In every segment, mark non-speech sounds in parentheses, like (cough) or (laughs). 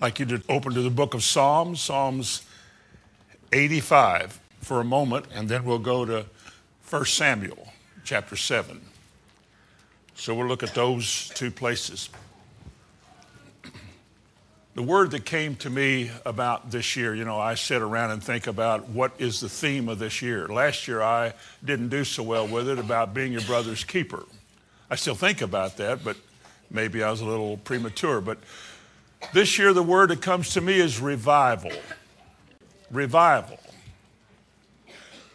Like you to open to the book of Psalms, Psalms 85 for a moment, and then we'll go to 1 Samuel chapter 7. So we'll look at those two places. The word that came to me about this year, you know, I sit around and think about what is the theme of this year. Last year I didn't do so well with it about being your brother's keeper. I still think about that, but maybe I was a little premature. But this year the word that comes to me is revival. Revival.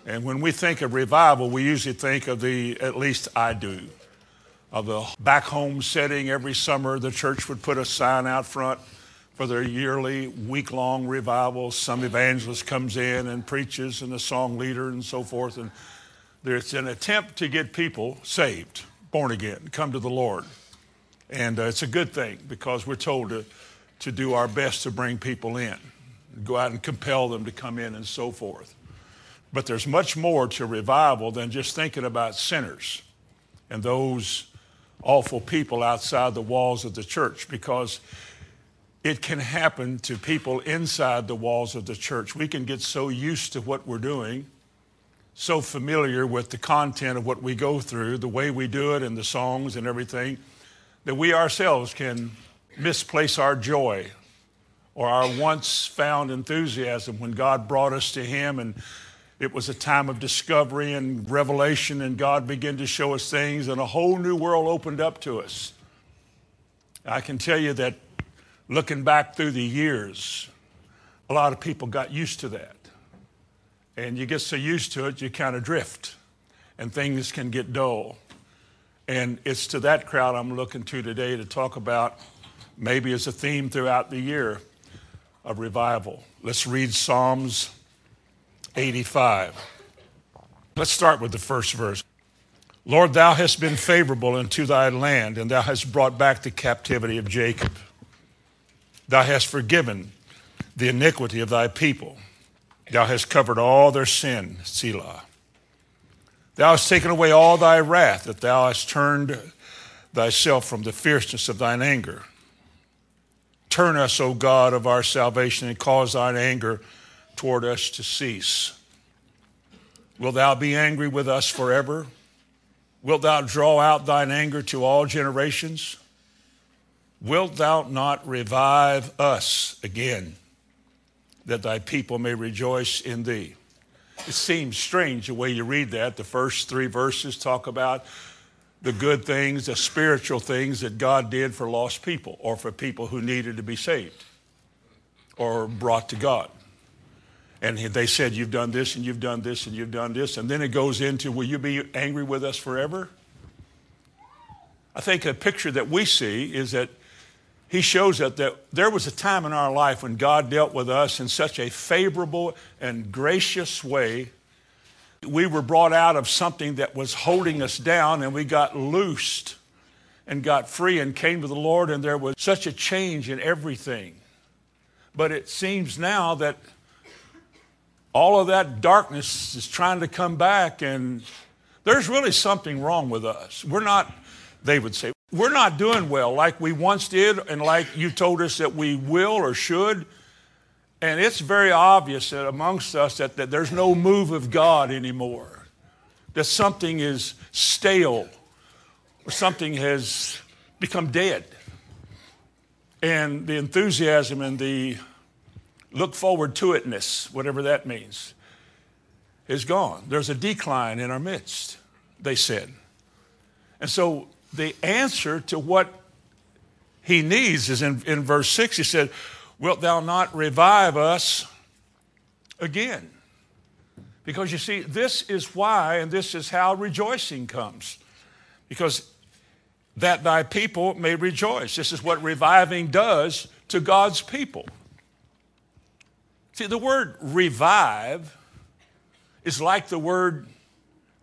And when we think of revival, we usually think of the, at least I do, of the back home setting every summer. The church would put a sign out front for their yearly week long revival. Some evangelist comes in and preaches, and the song leader and so forth. And there's an attempt to get people saved, born again, come to the Lord. And uh, it's a good thing because we're told to, to do our best to bring people in, go out and compel them to come in and so forth. But there's much more to revival than just thinking about sinners and those awful people outside the walls of the church because it can happen to people inside the walls of the church. We can get so used to what we're doing, so familiar with the content of what we go through, the way we do it, and the songs and everything, that we ourselves can misplace our joy or our once found enthusiasm when God brought us to Him and it was a time of discovery and revelation, and God began to show us things, and a whole new world opened up to us. I can tell you that looking back through the years, a lot of people got used to that. And you get so used to it, you kind of drift, and things can get dull. And it's to that crowd I'm looking to today to talk about, maybe as a theme throughout the year, of revival. Let's read Psalms 85. Let's start with the first verse. Lord, thou hast been favorable unto thy land, and thou hast brought back the captivity of Jacob. Thou hast forgiven the iniquity of thy people. Thou hast covered all their sin, Selah. Thou hast taken away all thy wrath, that thou hast turned thyself from the fierceness of thine anger. Turn us, O God of our salvation, and cause thine anger toward us to cease. Wilt thou be angry with us forever? Wilt thou draw out thine anger to all generations? Wilt thou not revive us again, that thy people may rejoice in thee? It seems strange the way you read that. The first three verses talk about the good things, the spiritual things that God did for lost people or for people who needed to be saved or brought to God. And they said, You've done this and you've done this and you've done this. And then it goes into, Will you be angry with us forever? I think a picture that we see is that he shows us that there was a time in our life when God dealt with us in such a favorable and gracious way. We were brought out of something that was holding us down and we got loosed and got free and came to the Lord, and there was such a change in everything. But it seems now that all of that darkness is trying to come back, and there's really something wrong with us. We're not, they would say, we're not doing well like we once did, and like you told us that we will or should. And it's very obvious that amongst us that, that there's no move of God anymore, that something is stale or something has become dead. And the enthusiasm and the look forward to itness, whatever that means, is gone. There's a decline in our midst, they said. And so the answer to what he needs is in, in verse 6. He said, Wilt thou not revive us again? Because you see, this is why, and this is how rejoicing comes. Because that thy people may rejoice. This is what reviving does to God's people. See, the word revive is like the word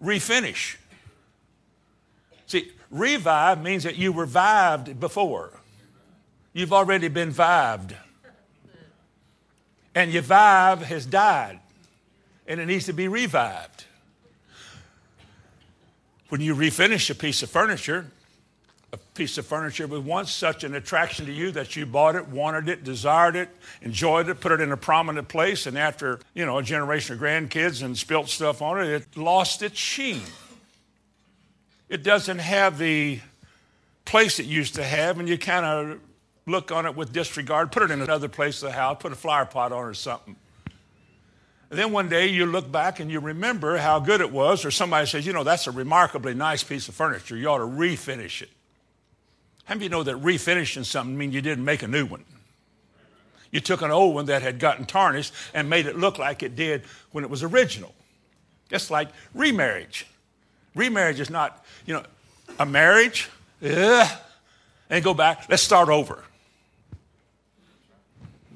refinish. See, revive means that you revived before. You've already been vived. And your vive has died, and it needs to be revived. When you refinish a piece of furniture, a piece of furniture was once such an attraction to you that you bought it, wanted it, desired it, enjoyed it, put it in a prominent place, and after, you know, a generation of grandkids and spilt stuff on it, it lost its sheen. It doesn't have the place it used to have, and you kind of look on it with disregard, put it in another place of the house, put a flower pot on it or something. And then one day you look back and you remember how good it was, or somebody says, you know, that's a remarkably nice piece of furniture. You ought to refinish it. How many of you know that refinishing something means you didn't make a new one? You took an old one that had gotten tarnished and made it look like it did when it was original. Just like remarriage. Remarriage is not, you know, a marriage, ugh, and go back, let's start over.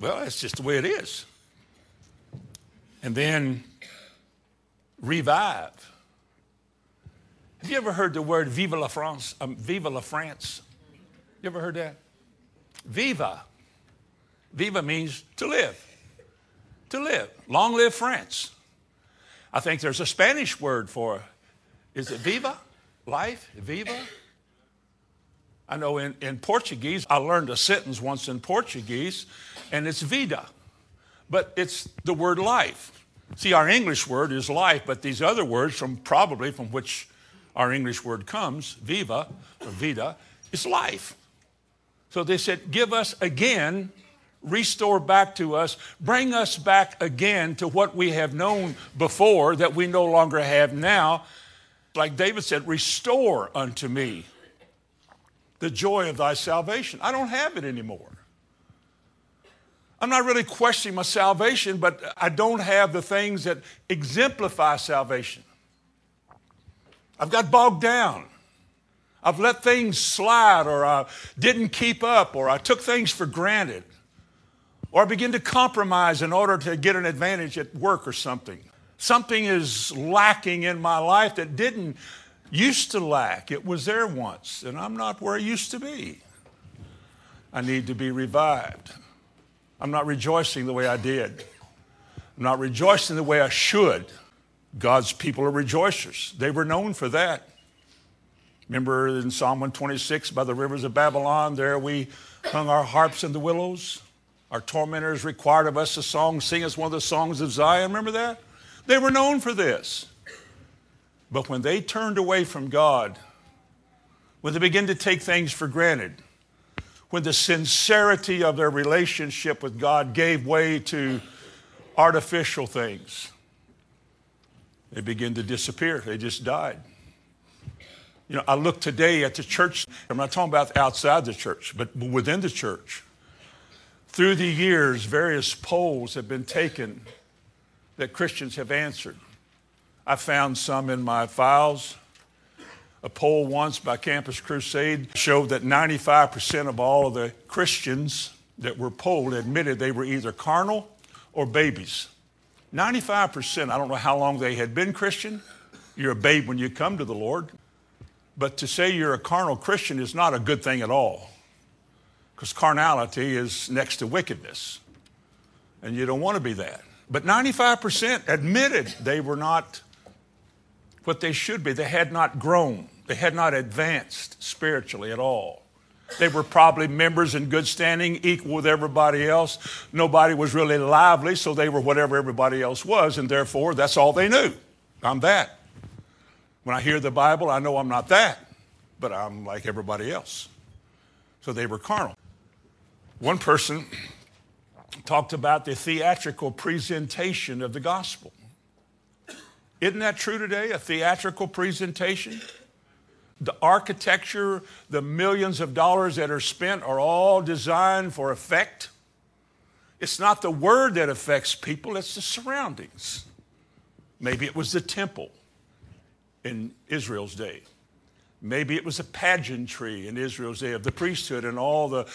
Well, that's just the way it is. And then revive. Have you ever heard the word vive la France? Um, la France? You ever heard that? Viva. Viva means to live. To live. Long live France. I think there's a Spanish word for is it viva? Life? Viva? I know in, in Portuguese, I learned a sentence once in Portuguese, and it's vida, but it's the word life. See, our English word is life, but these other words, from probably from which our English word comes, viva or vida, is life. So they said, Give us again, restore back to us, bring us back again to what we have known before that we no longer have now. Like David said, Restore unto me the joy of thy salvation. I don't have it anymore. I'm not really questioning my salvation, but I don't have the things that exemplify salvation. I've got bogged down. I've let things slide, or I didn't keep up, or I took things for granted, or I begin to compromise in order to get an advantage at work or something. Something is lacking in my life that didn't used to lack. It was there once, and I'm not where I used to be. I need to be revived. I'm not rejoicing the way I did. I'm not rejoicing the way I should. God's people are rejoicers. They were known for that. Remember in Psalm 126, by the rivers of Babylon, there we hung our harps in the willows. Our tormentors required of us a song, sing us one of the songs of Zion. Remember that? They were known for this. But when they turned away from God, when they began to take things for granted, when the sincerity of their relationship with God gave way to artificial things, they began to disappear. They just died. You know, I look today at the church, I'm not talking about outside the church, but within the church. Through the years, various polls have been taken that Christians have answered. I found some in my files. A poll once by Campus Crusade showed that 95% of all of the Christians that were polled admitted they were either carnal or babies. 95%, I don't know how long they had been Christian. You're a babe when you come to the Lord. But to say you're a carnal Christian is not a good thing at all. Because carnality is next to wickedness. And you don't want to be that. But 95% admitted they were not what they should be. They had not grown, they had not advanced spiritually at all. They were probably members in good standing, equal with everybody else. Nobody was really lively, so they were whatever everybody else was, and therefore that's all they knew. I'm that. When I hear the Bible, I know I'm not that, but I'm like everybody else. So they were carnal. One person talked about the theatrical presentation of the gospel. Isn't that true today? A theatrical presentation? The architecture, the millions of dollars that are spent are all designed for effect. It's not the word that affects people, it's the surroundings. Maybe it was the temple in Israel's day. Maybe it was a pageantry in Israel's day of the priesthood and all the,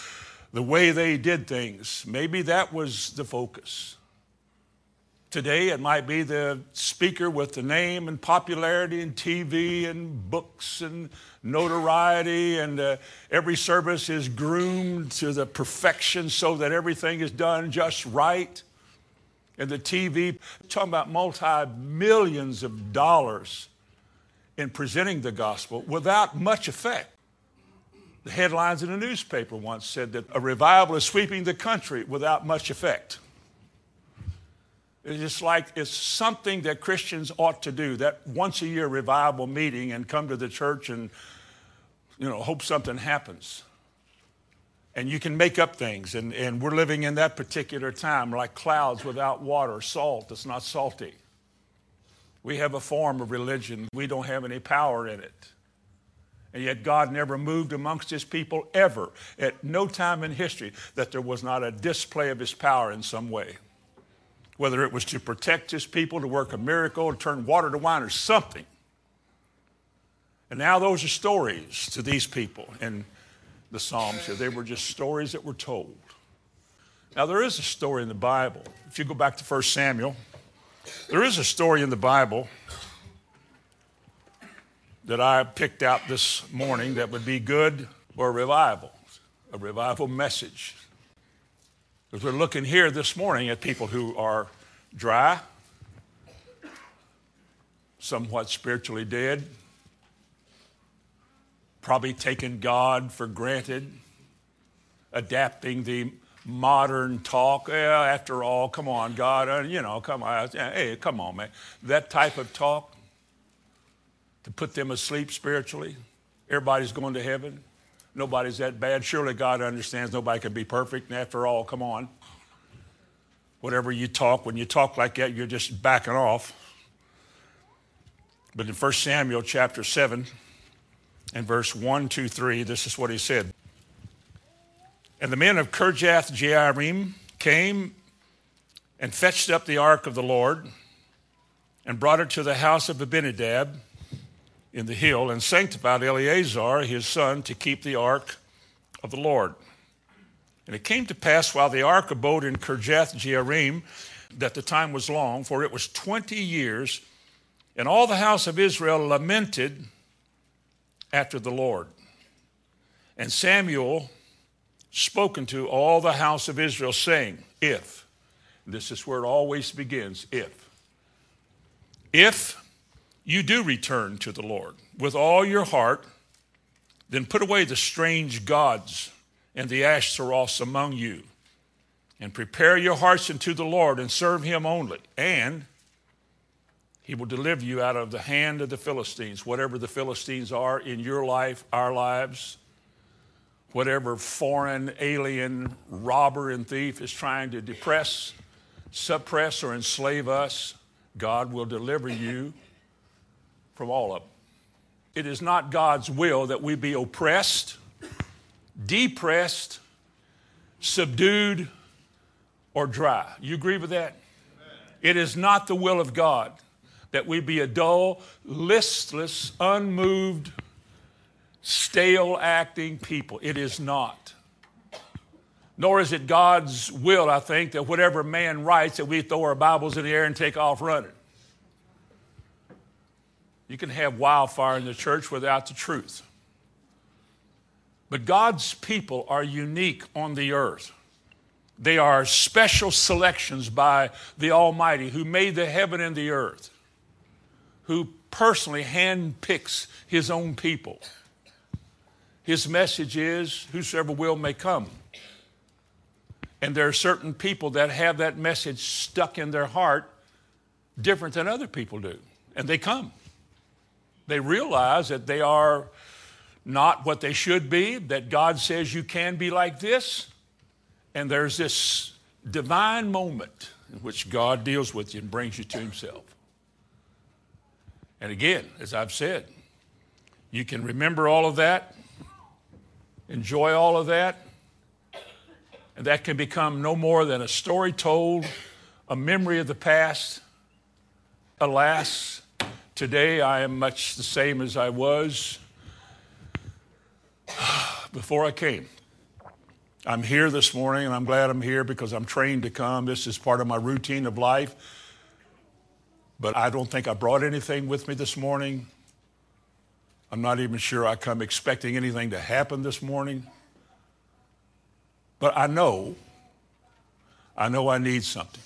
the way they did things. Maybe that was the focus. Today, it might be the speaker with the name and popularity and TV and books and notoriety, and uh, every service is groomed to the perfection so that everything is done just right. And the TV, talking about multi millions of dollars in presenting the gospel without much effect. The headlines in a newspaper once said that a revival is sweeping the country without much effect. It's like it's something that Christians ought to do, that once a year revival meeting and come to the church and, you know, hope something happens. And you can make up things. And, and we're living in that particular time like clouds without water, salt that's not salty. We have a form of religion, we don't have any power in it. And yet, God never moved amongst his people ever, at no time in history, that there was not a display of his power in some way. Whether it was to protect his people, to work a miracle, to turn water to wine, or something. And now those are stories to these people in the Psalms here. They were just stories that were told. Now, there is a story in the Bible. If you go back to 1 Samuel, there is a story in the Bible that I picked out this morning that would be good for a revival, a revival message. Because we're looking here this morning at people who are dry, somewhat spiritually dead, probably taking God for granted, adapting the modern talk. Yeah, after all, come on, God, uh, you know, come on, hey, come on, man. That type of talk to put them asleep spiritually. Everybody's going to heaven. Nobody's that bad. Surely God understands nobody can be perfect. And after all, come on. Whatever you talk, when you talk like that, you're just backing off. But in 1 Samuel chapter 7 and verse 1, 2, 3, this is what he said. And the men of Kirjath Jearim came and fetched up the ark of the Lord and brought it to the house of Abinadab in the hill and sanctified Eleazar, his son, to keep the ark of the Lord. And it came to pass while the ark abode in Kirjath Jearim that the time was long, for it was 20 years, and all the house of Israel lamented after the Lord. And Samuel spoken to all the house of Israel, saying, If, this is where it always begins, if, if you do return to the Lord with all your heart, then put away the strange gods and the Ashtaroths among you, and prepare your hearts unto the Lord and serve him only. And he will deliver you out of the hand of the Philistines, whatever the Philistines are in your life, our lives, whatever foreign, alien, robber, and thief is trying to depress, suppress, or enslave us, God will deliver you from all of them. It is not God's will that we be oppressed, depressed, subdued, or dry. You agree with that? It is not the will of God that we be a dull, listless, unmoved, stale acting people. It is not. Nor is it God's will, I think, that whatever man writes, that we throw our Bibles in the air and take off running. You can have wildfire in the church without the truth. But God's people are unique on the earth. They are special selections by the Almighty who made the heaven and the earth, who personally handpicks his own people. His message is whosoever will may come. And there are certain people that have that message stuck in their heart different than other people do, and they come. They realize that they are not what they should be, that God says you can be like this. And there's this divine moment in which God deals with you and brings you to Himself. And again, as I've said, you can remember all of that, enjoy all of that, and that can become no more than a story told, a memory of the past. Alas, Today, I am much the same as I was (sighs) before I came. I'm here this morning, and I'm glad I'm here because I'm trained to come. This is part of my routine of life. But I don't think I brought anything with me this morning. I'm not even sure I come expecting anything to happen this morning. But I know, I know I need something.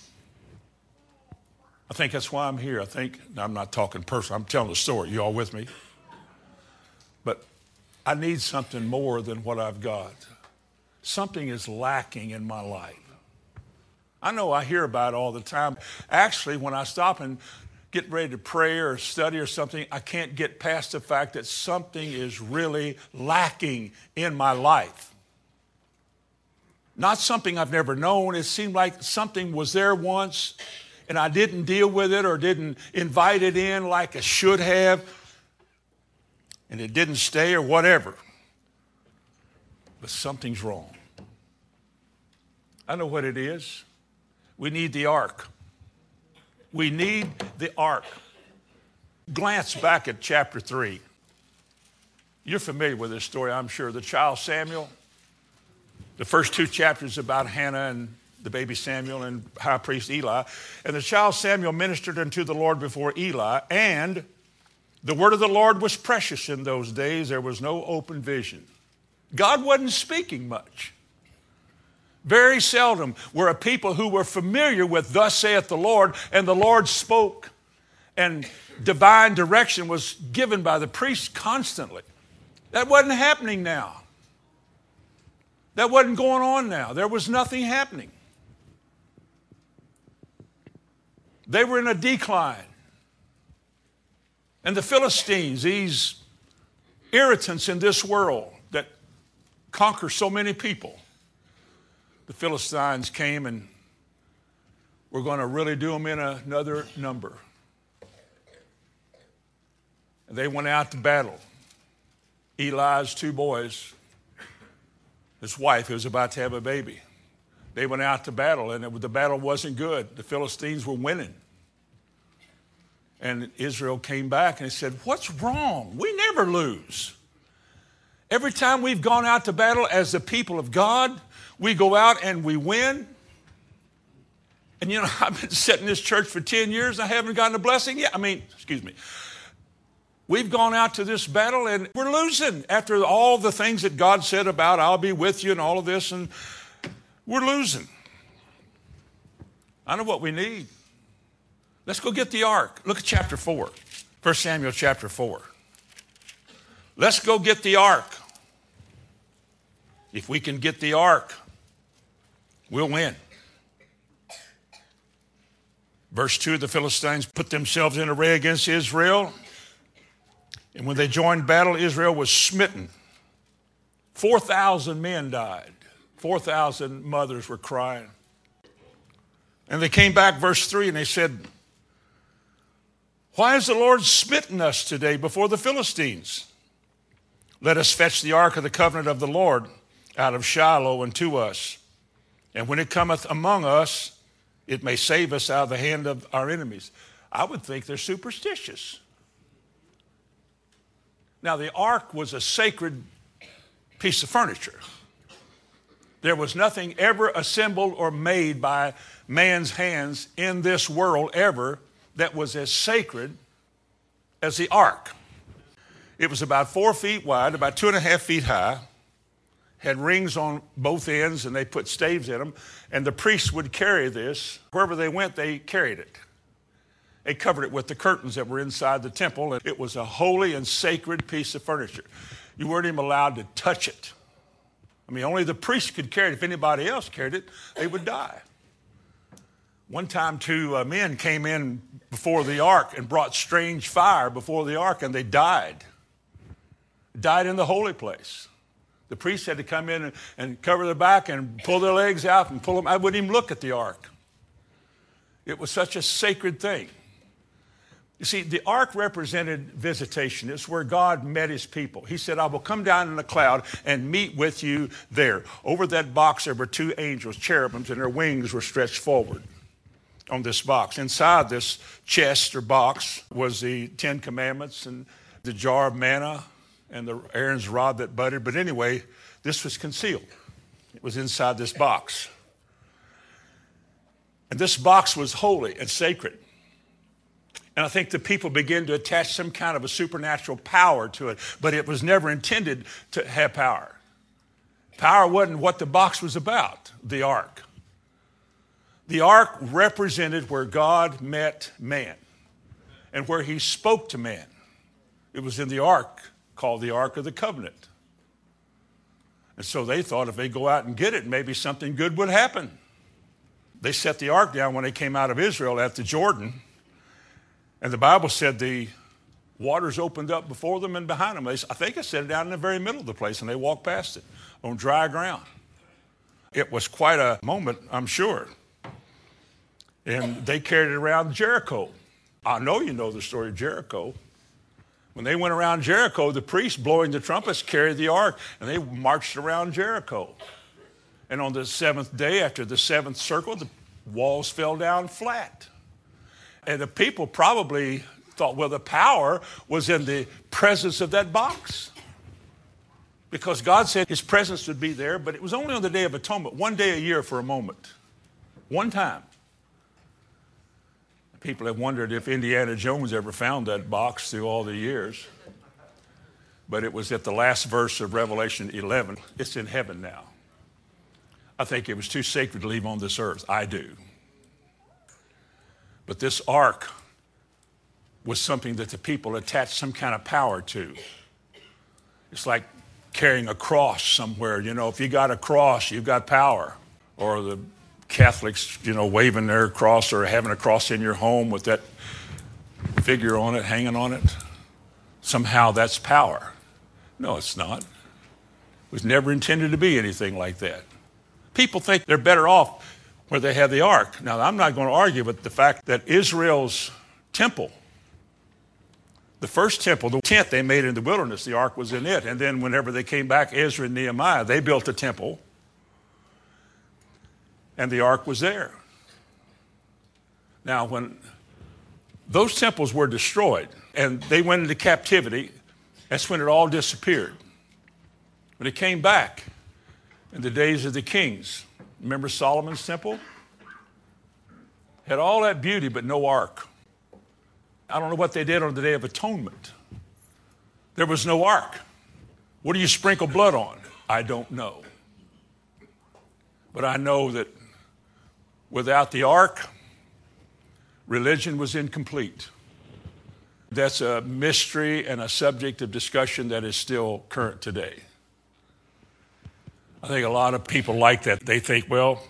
I think that's why I'm here. I think, I'm not talking personal, I'm telling a story. You all with me? But I need something more than what I've got. Something is lacking in my life. I know I hear about it all the time. Actually, when I stop and get ready to pray or study or something, I can't get past the fact that something is really lacking in my life. Not something I've never known. It seemed like something was there once and I didn't deal with it or didn't invite it in like I should have, and it didn't stay or whatever. But something's wrong. I know what it is. We need the ark. We need the ark. Glance back at chapter 3. You're familiar with this story, I'm sure. The child Samuel, the first two chapters about Hannah and the baby Samuel and high priest Eli. And the child Samuel ministered unto the Lord before Eli, and the word of the Lord was precious in those days. There was no open vision. God wasn't speaking much. Very seldom were a people who were familiar with, Thus saith the Lord, and the Lord spoke, and divine direction was given by the priest constantly. That wasn't happening now. That wasn't going on now. There was nothing happening. They were in a decline. And the Philistines, these irritants in this world that conquer so many people, the Philistines came and we're going to really do them in another number. And they went out to battle. Eli's two boys, his wife, who was about to have a baby. They went out to battle, and it, the battle wasn't good. The Philistines were winning. And Israel came back and he said, What's wrong? We never lose. Every time we've gone out to battle as the people of God, we go out and we win. And you know, (laughs) I've been sitting in this church for 10 years, I haven't gotten a blessing yet. I mean, excuse me. We've gone out to this battle and we're losing after all the things that God said about I'll be with you and all of this. And we're losing. I know what we need. Let's go get the ark. Look at chapter 4, 1 Samuel chapter 4. Let's go get the ark. If we can get the ark, we'll win. Verse 2 the Philistines put themselves in array against Israel. And when they joined battle, Israel was smitten. 4,000 men died. 4,000 mothers were crying. And they came back, verse 3, and they said, Why has the Lord smitten us today before the Philistines? Let us fetch the ark of the covenant of the Lord out of Shiloh unto us. And when it cometh among us, it may save us out of the hand of our enemies. I would think they're superstitious. Now, the ark was a sacred piece of furniture. There was nothing ever assembled or made by man's hands in this world ever that was as sacred as the ark. It was about four feet wide, about two and a half feet high, had rings on both ends, and they put staves in them. And the priests would carry this. Wherever they went, they carried it. They covered it with the curtains that were inside the temple. And it was a holy and sacred piece of furniture. You weren't even allowed to touch it. I mean, only the priest could carry it. If anybody else carried it, they would die. One time, two uh, men came in before the ark and brought strange fire before the ark, and they died. Died in the holy place. The priest had to come in and, and cover their back and pull their legs out and pull them. I wouldn't even look at the ark. It was such a sacred thing. You see, the ark represented visitation. It's where God met his people. He said, I will come down in a cloud and meet with you there. Over that box, there were two angels, cherubims, and their wings were stretched forward on this box. Inside this chest or box was the Ten Commandments and the jar of manna and the Aaron's rod that budded. But anyway, this was concealed. It was inside this box. And this box was holy and sacred. And I think the people began to attach some kind of a supernatural power to it, but it was never intended to have power. Power wasn't what the box was about, the ark. The ark represented where God met man and where he spoke to man. It was in the ark called the Ark of the Covenant And so they thought if they go out and get it, maybe something good would happen. They set the ark down when they came out of Israel at the Jordan. And the Bible said the waters opened up before them and behind them. I think it set it down in the very middle of the place, and they walked past it on dry ground. It was quite a moment, I'm sure. And they carried it around Jericho. I know you know the story of Jericho. When they went around Jericho, the priests blowing the trumpets carried the ark and they marched around Jericho. And on the seventh day, after the seventh circle, the walls fell down flat. And the people probably thought, well, the power was in the presence of that box. Because God said his presence would be there, but it was only on the Day of Atonement, one day a year for a moment, one time. People have wondered if Indiana Jones ever found that box through all the years. But it was at the last verse of Revelation 11. It's in heaven now. I think it was too sacred to leave on this earth. I do. But this ark was something that the people attached some kind of power to. It's like carrying a cross somewhere. You know, if you got a cross, you've got power. Or the Catholics, you know, waving their cross or having a cross in your home with that figure on it, hanging on it. Somehow that's power. No, it's not. It was never intended to be anything like that. People think they're better off where they have the ark. Now, I'm not going to argue with the fact that Israel's temple, the first temple, the tent they made in the wilderness, the ark was in it. And then whenever they came back, Ezra and Nehemiah, they built a temple and the ark was there. Now, when those temples were destroyed and they went into captivity, that's when it all disappeared. When it came back in the days of the kings, remember Solomon's temple? Had all that beauty, but no ark. I don't know what they did on the Day of Atonement. There was no ark. What do you sprinkle blood on? I don't know. But I know that Without the ark, religion was incomplete. That's a mystery and a subject of discussion that is still current today. I think a lot of people like that. They think, well,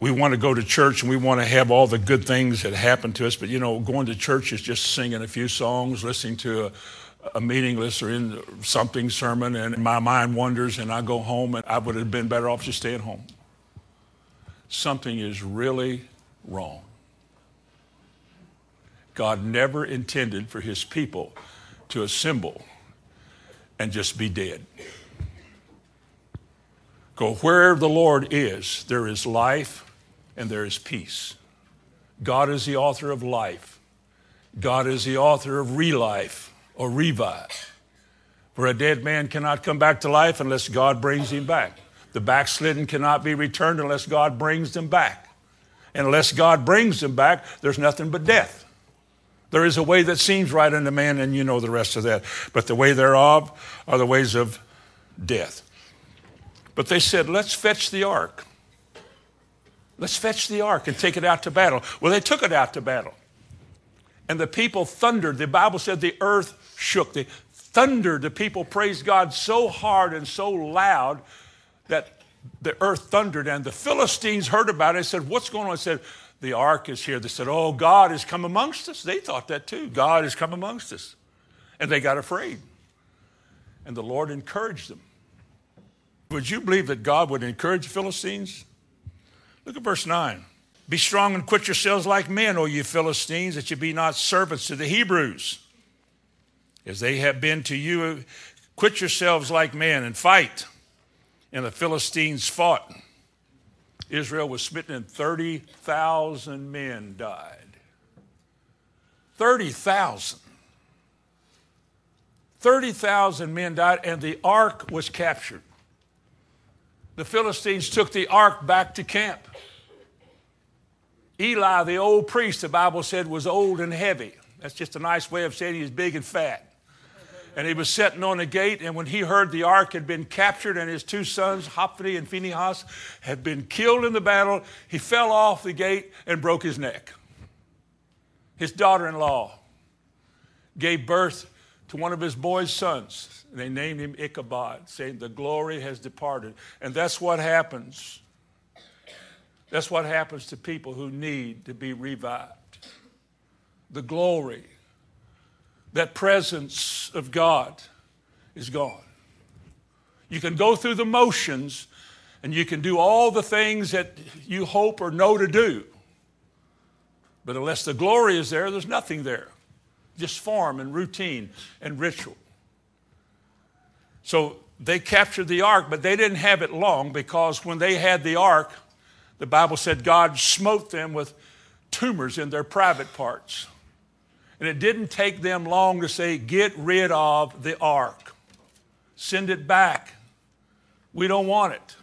we want to go to church and we want to have all the good things that happen to us, but you know, going to church is just singing a few songs, listening to a, a meaningless or in something sermon, and my mind wanders, and I go home, and I would have been better off just staying home something is really wrong. God never intended for his people to assemble and just be dead. Go where the Lord is, there is life and there is peace. God is the author of life. God is the author of relife or revive. For a dead man cannot come back to life unless God brings him back. The backslidden cannot be returned unless God brings them back. And unless God brings them back, there's nothing but death. There is a way that seems right unto man, and you know the rest of that. But the way thereof are the ways of death. But they said, let's fetch the ark. Let's fetch the ark and take it out to battle. Well, they took it out to battle. And the people thundered. The Bible said the earth shook. They thundered. The people praised God so hard and so loud that the earth thundered, and the Philistines heard about it and said, What's going on? I said, The ark is here. They said, Oh, God has come amongst us. They thought that too. God has come amongst us. And they got afraid. And the Lord encouraged them. Would you believe that God would encourage Philistines? Look at verse 9. Be strong and quit yourselves like men, O you Philistines, that you be not servants to the Hebrews. As they have been to you, quit yourselves like men and fight and the Philistines fought. Israel was smitten and 30,000 men died. 30,000. 30,000 men died, and the ark was captured. The Philistines took the ark back to camp. Eli, the old priest, the Bible said, was old and heavy. That's just a nice way of saying he was big and fat and he was sitting on a gate. And when he heard the ark had been captured and his two sons, Hophni and Phinehas, had been killed in the battle, he fell off the gate and broke his neck. His daughter in law gave birth to one of his boy's sons. And they named him Ichabod, saying, The glory has departed. And that's what happens. That's what happens to people who need to be revived. The glory, that presence of God is gone. You can go through the motions and you can do all the things that you hope or know to do. But unless the glory is there, there's nothing there. Just form and routine and ritual. So they captured the ark, but they didn't have it long because when they had the ark, the Bible said God smote them with tumors in their private parts. And it didn't take them long to say, Get rid of the ark, send it back. We don't want it.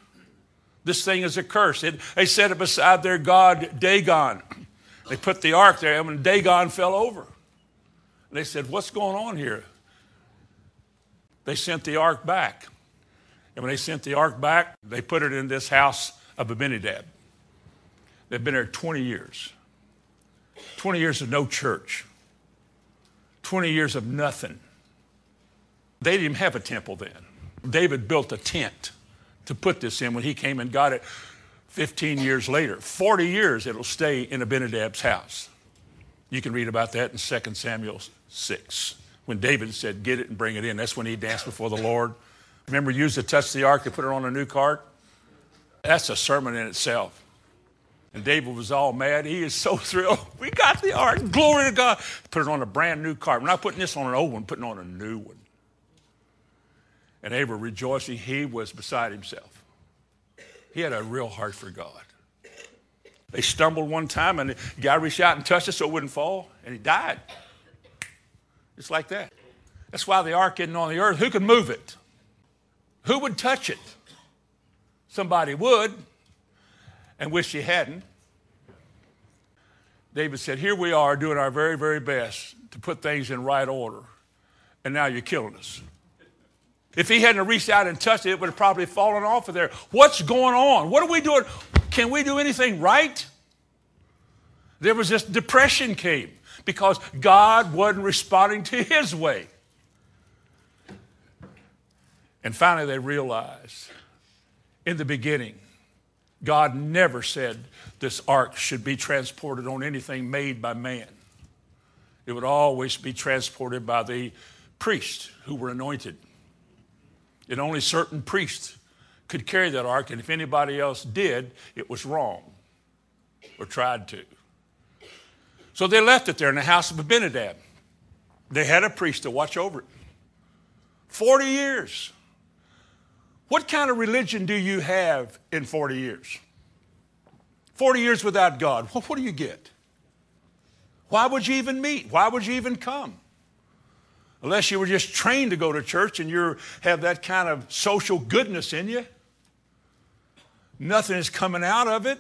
This thing is a curse. It, they set it beside their god Dagon. They put the ark there, and when Dagon fell over, they said, What's going on here? They sent the ark back. And when they sent the ark back, they put it in this house of Abinadab. They've been there 20 years. 20 years of no church. 20 years of nothing. They didn't have a temple then. David built a tent to put this in when he came and got it 15 years later. 40 years it'll stay in Abinadab's house. You can read about that in 2 Samuel 6. When David said, Get it and bring it in, that's when he danced before the Lord. Remember, Uzzah touch the ark to put it on a new cart? That's a sermon in itself. And David was all mad. He is so (laughs) thrilled. We got the ark. Glory to God. Put it on a brand new cart. We're not putting this on an old one, putting on a new one. And were rejoicing. He was beside himself. He had a real heart for God. They stumbled one time, and the guy reached out and touched it so it wouldn't fall, and he died. Just like that. That's why the ark isn't on the earth. Who could move it? Who would touch it? Somebody would, and wish he hadn't. David said, Here we are doing our very, very best to put things in right order, and now you're killing us. If he hadn't reached out and touched it, it would have probably fallen off of there. What's going on? What are we doing? Can we do anything right? There was this depression came because God wasn't responding to his way. And finally, they realized in the beginning, God never said this ark should be transported on anything made by man. It would always be transported by the priests who were anointed. And only certain priests could carry that ark, and if anybody else did, it was wrong or tried to. So they left it there in the house of Abinadab. They had a priest to watch over it. 40 years. What kind of religion do you have in 40 years? 40 years without God. Well, what do you get? Why would you even meet? Why would you even come? Unless you were just trained to go to church and you have that kind of social goodness in you. Nothing is coming out of it.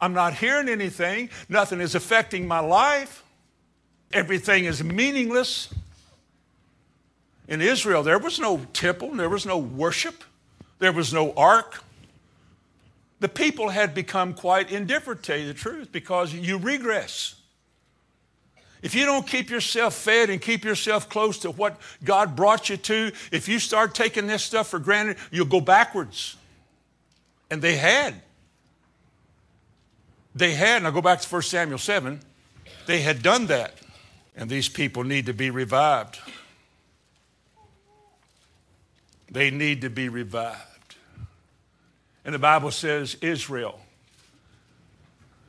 I'm not hearing anything. Nothing is affecting my life. Everything is meaningless. In Israel, there was no temple, there was no worship, there was no ark. The people had become quite indifferent, to tell you the truth, because you regress. If you don't keep yourself fed and keep yourself close to what God brought you to, if you start taking this stuff for granted, you'll go backwards. And they had. They had, and I'll go back to 1 Samuel 7, they had done that. And these people need to be revived. They need to be revived. And the Bible says Israel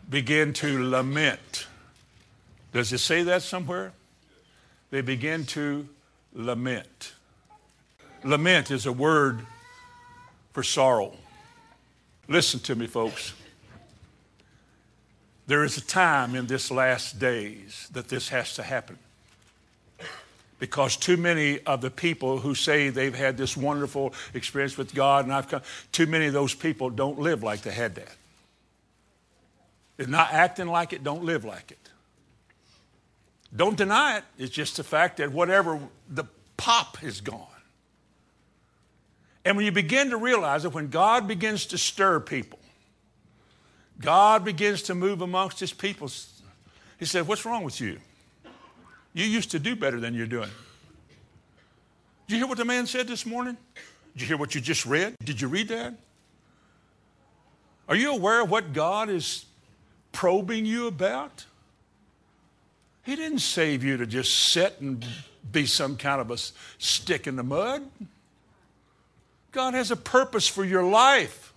began to lament does it say that somewhere? They begin to lament. Lament is a word for sorrow. Listen to me, folks. There is a time in this last days that this has to happen. Because too many of the people who say they've had this wonderful experience with God, and I've come, too many of those people don't live like they had that. They're not acting like it, don't live like it. Don't deny it. It's just the fact that whatever the pop is gone. And when you begin to realize that when God begins to stir people, God begins to move amongst his people, he said, What's wrong with you? You used to do better than you're doing. Did you hear what the man said this morning? Did you hear what you just read? Did you read that? Are you aware of what God is probing you about? He didn't save you to just sit and be some kind of a stick in the mud. God has a purpose for your life.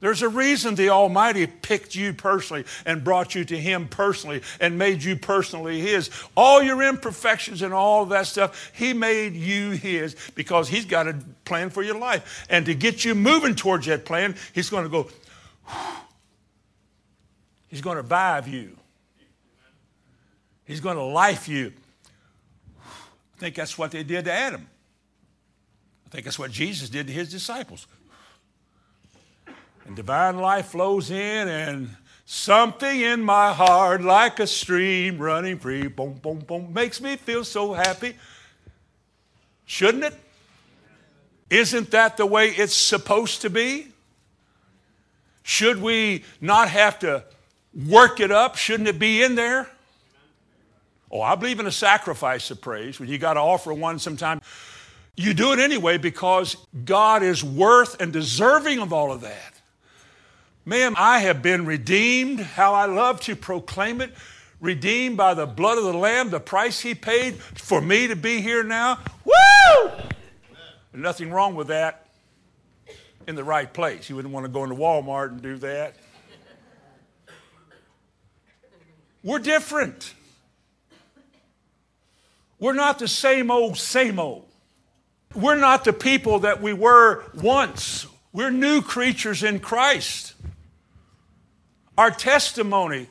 There's a reason the Almighty picked you personally and brought you to Him personally and made you personally His. All your imperfections and all that stuff, He made you His because He's got a plan for your life. And to get you moving towards that plan, He's going to go, (sighs) He's going to revive you. He's going to life you. I think that's what they did to Adam. I think that's what Jesus did to his disciples. And divine life flows in, and something in my heart, like a stream running free, boom, boom, boom, makes me feel so happy. Shouldn't it? Isn't that the way it's supposed to be? Should we not have to work it up? Shouldn't it be in there? Oh, I believe in a sacrifice of praise when you got to offer one sometime. You do it anyway because God is worth and deserving of all of that. Ma'am, I have been redeemed. How I love to proclaim it. Redeemed by the blood of the Lamb, the price He paid for me to be here now. Woo! Nothing wrong with that in the right place. You wouldn't want to go into Walmart and do that. We're different. We're not the same old, same old. We're not the people that we were once. We're new creatures in Christ. Our testimony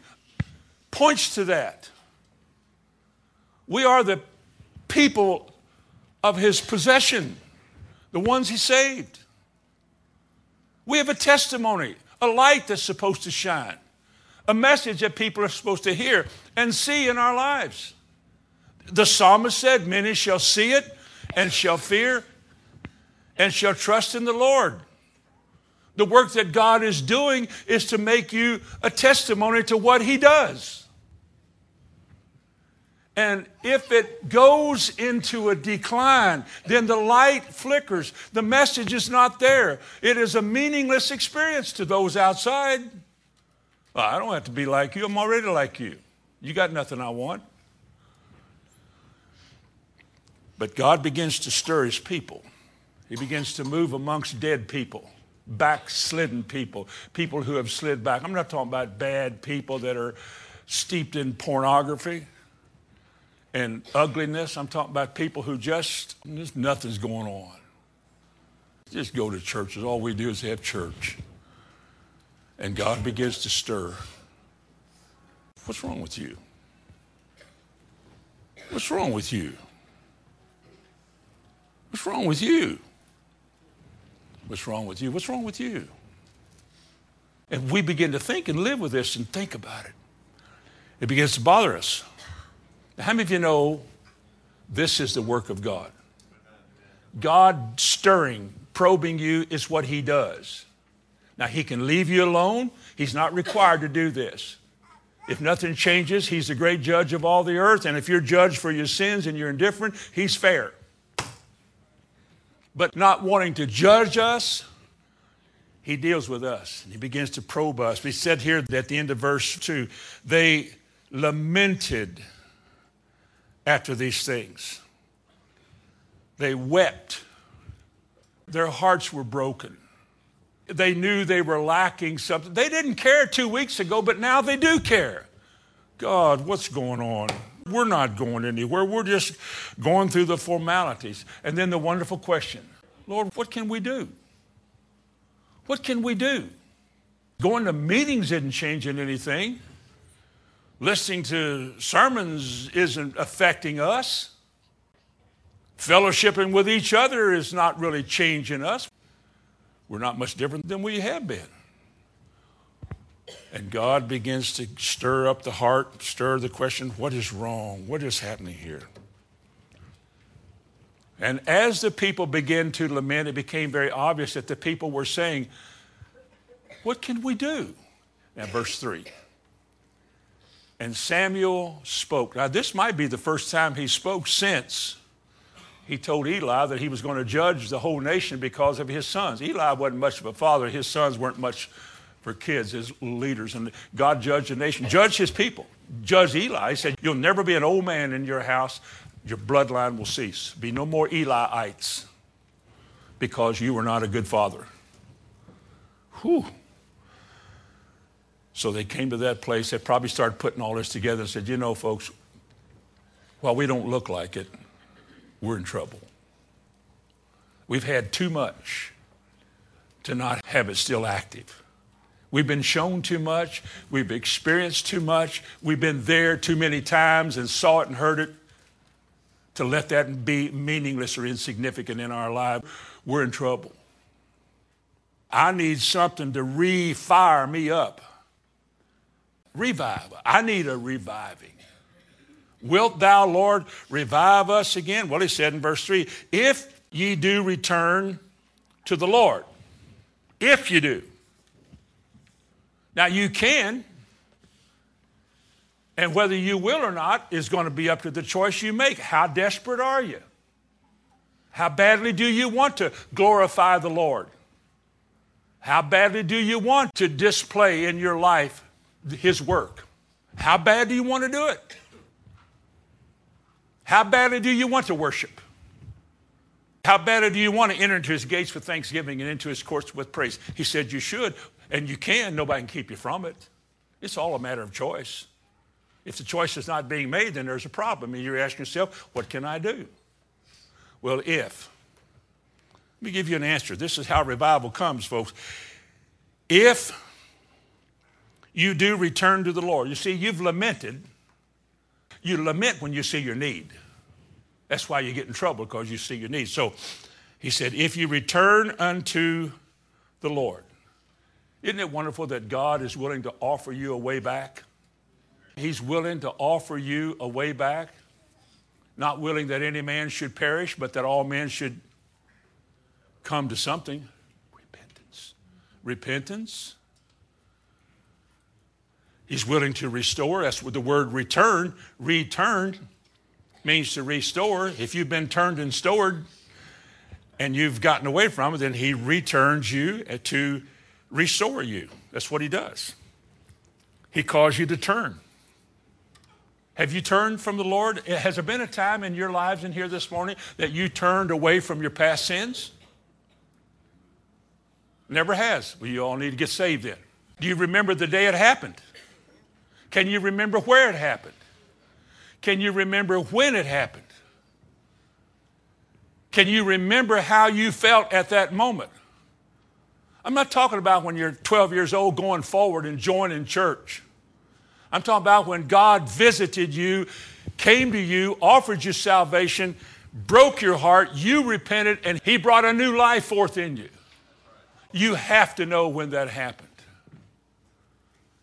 points to that. We are the people of his possession, the ones he saved. We have a testimony, a light that's supposed to shine, a message that people are supposed to hear and see in our lives. The psalmist said, Many shall see it and shall fear and shall trust in the Lord. The work that God is doing is to make you a testimony to what He does. And if it goes into a decline, then the light flickers. The message is not there. It is a meaningless experience to those outside. Well, I don't have to be like you. I'm already like you. You got nothing I want. But God begins to stir his people. He begins to move amongst dead people backslidden people, people who have slid back. I'm not talking about bad people that are steeped in pornography and ugliness. I'm talking about people who just, just nothing's going on. Just go to churches. All we do is have church. And God begins to stir. What's wrong with you? What's wrong with you? What's wrong with you? What's wrong with you? What's wrong with you? And we begin to think and live with this and think about it. It begins to bother us. How many of you know this is the work of God? God stirring, probing you is what He does. Now, He can leave you alone. He's not required to do this. If nothing changes, He's the great judge of all the earth. And if you're judged for your sins and you're indifferent, He's fair but not wanting to judge us, he deals with us and he begins to probe us. We said here at the end of verse 2 they lamented after these things, they wept, their hearts were broken. They knew they were lacking something. They didn't care two weeks ago, but now they do care. God, what's going on? We're not going anywhere. We're just going through the formalities. And then the wonderful question Lord, what can we do? What can we do? Going to meetings isn't changing anything. Listening to sermons isn't affecting us. Fellowshipping with each other is not really changing us. We're not much different than we have been. And God begins to stir up the heart, stir the question what is wrong? What is happening here? And as the people began to lament, it became very obvious that the people were saying, What can we do? Now, verse 3. And Samuel spoke. Now, this might be the first time he spoke since he told Eli that he was going to judge the whole nation because of his sons. Eli wasn't much of a father. His sons weren't much for kids, as leaders. And God judged the nation, judged his people. Judge Eli. He said, You'll never be an old man in your house. Your bloodline will cease. Be no more Eliites because you were not a good father. Whew. So they came to that place. They probably started putting all this together and said, You know, folks, while we don't look like it, we're in trouble. We've had too much to not have it still active. We've been shown too much. We've experienced too much. We've been there too many times and saw it and heard it to let that be meaningless or insignificant in our life. We're in trouble. I need something to re-fire me up. Revive. I need a reviving. Wilt thou, Lord, revive us again? Well, he said in verse 3 if ye do return to the Lord. If you do. Now, you can, and whether you will or not is going to be up to the choice you make. How desperate are you? How badly do you want to glorify the Lord? How badly do you want to display in your life His work? How bad do you want to do it? How badly do you want to worship? How badly do you want to enter into his gates with thanksgiving and into his courts with praise? He said you should, and you can. Nobody can keep you from it. It's all a matter of choice. If the choice is not being made, then there's a problem. And you're asking yourself, what can I do? Well, if. Let me give you an answer. This is how revival comes, folks. If you do return to the Lord, you see, you've lamented you lament when you see your need. That's why you get in trouble because you see your need. So he said, if you return unto the Lord. Isn't it wonderful that God is willing to offer you a way back? He's willing to offer you a way back, not willing that any man should perish, but that all men should come to something repentance. Repentance He's willing to restore. That's what the word return, return means to restore. If you've been turned and stored and you've gotten away from it, then he returns you to restore you. That's what he does. He calls you to turn. Have you turned from the Lord? Has there been a time in your lives in here this morning that you turned away from your past sins? Never has. Well, you all need to get saved then. Do you remember the day it happened? Can you remember where it happened? Can you remember when it happened? Can you remember how you felt at that moment? I'm not talking about when you're 12 years old going forward and joining church. I'm talking about when God visited you, came to you, offered you salvation, broke your heart, you repented, and He brought a new life forth in you. You have to know when that happened.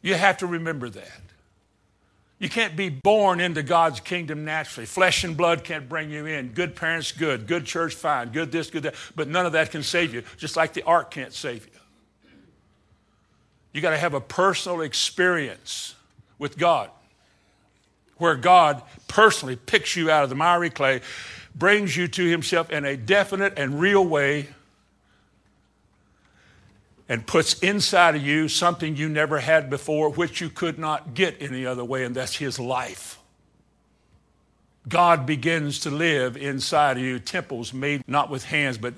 You have to remember that. You can't be born into God's kingdom naturally. Flesh and blood can't bring you in. Good parents, good. Good church, fine. Good this, good that. But none of that can save you, just like the ark can't save you. You got to have a personal experience with God where God personally picks you out of the miry clay, brings you to Himself in a definite and real way and puts inside of you something you never had before, which you could not get any other way, and that's His life. God begins to live inside of you, temples made not with hands, but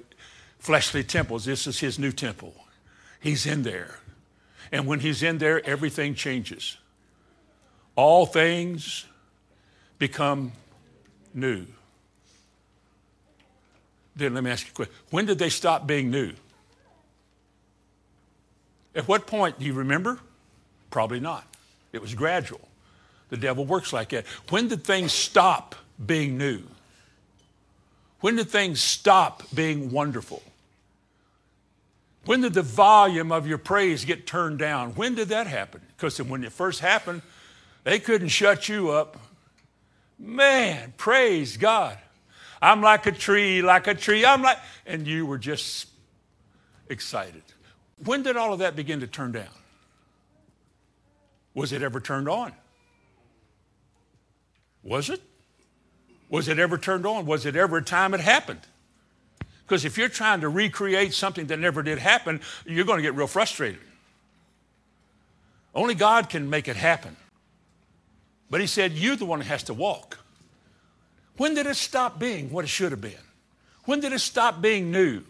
fleshly temples. This is His new temple. He's in there. And when He's in there, everything changes. All things become new. Then let me ask you a question. When did they stop being new? At what point do you remember? Probably not. It was gradual. The devil works like that. When did things stop being new? When did things stop being wonderful? When did the volume of your praise get turned down? When did that happen? Because when it first happened, they couldn't shut you up. Man, praise God. I'm like a tree, like a tree. I'm like, and you were just excited. When did all of that begin to turn down? Was it ever turned on? Was it? Was it ever turned on? Was it ever a time it happened? Because if you're trying to recreate something that never did happen, you're going to get real frustrated. Only God can make it happen. But he said, You're the one that has to walk. When did it stop being what it should have been? When did it stop being new?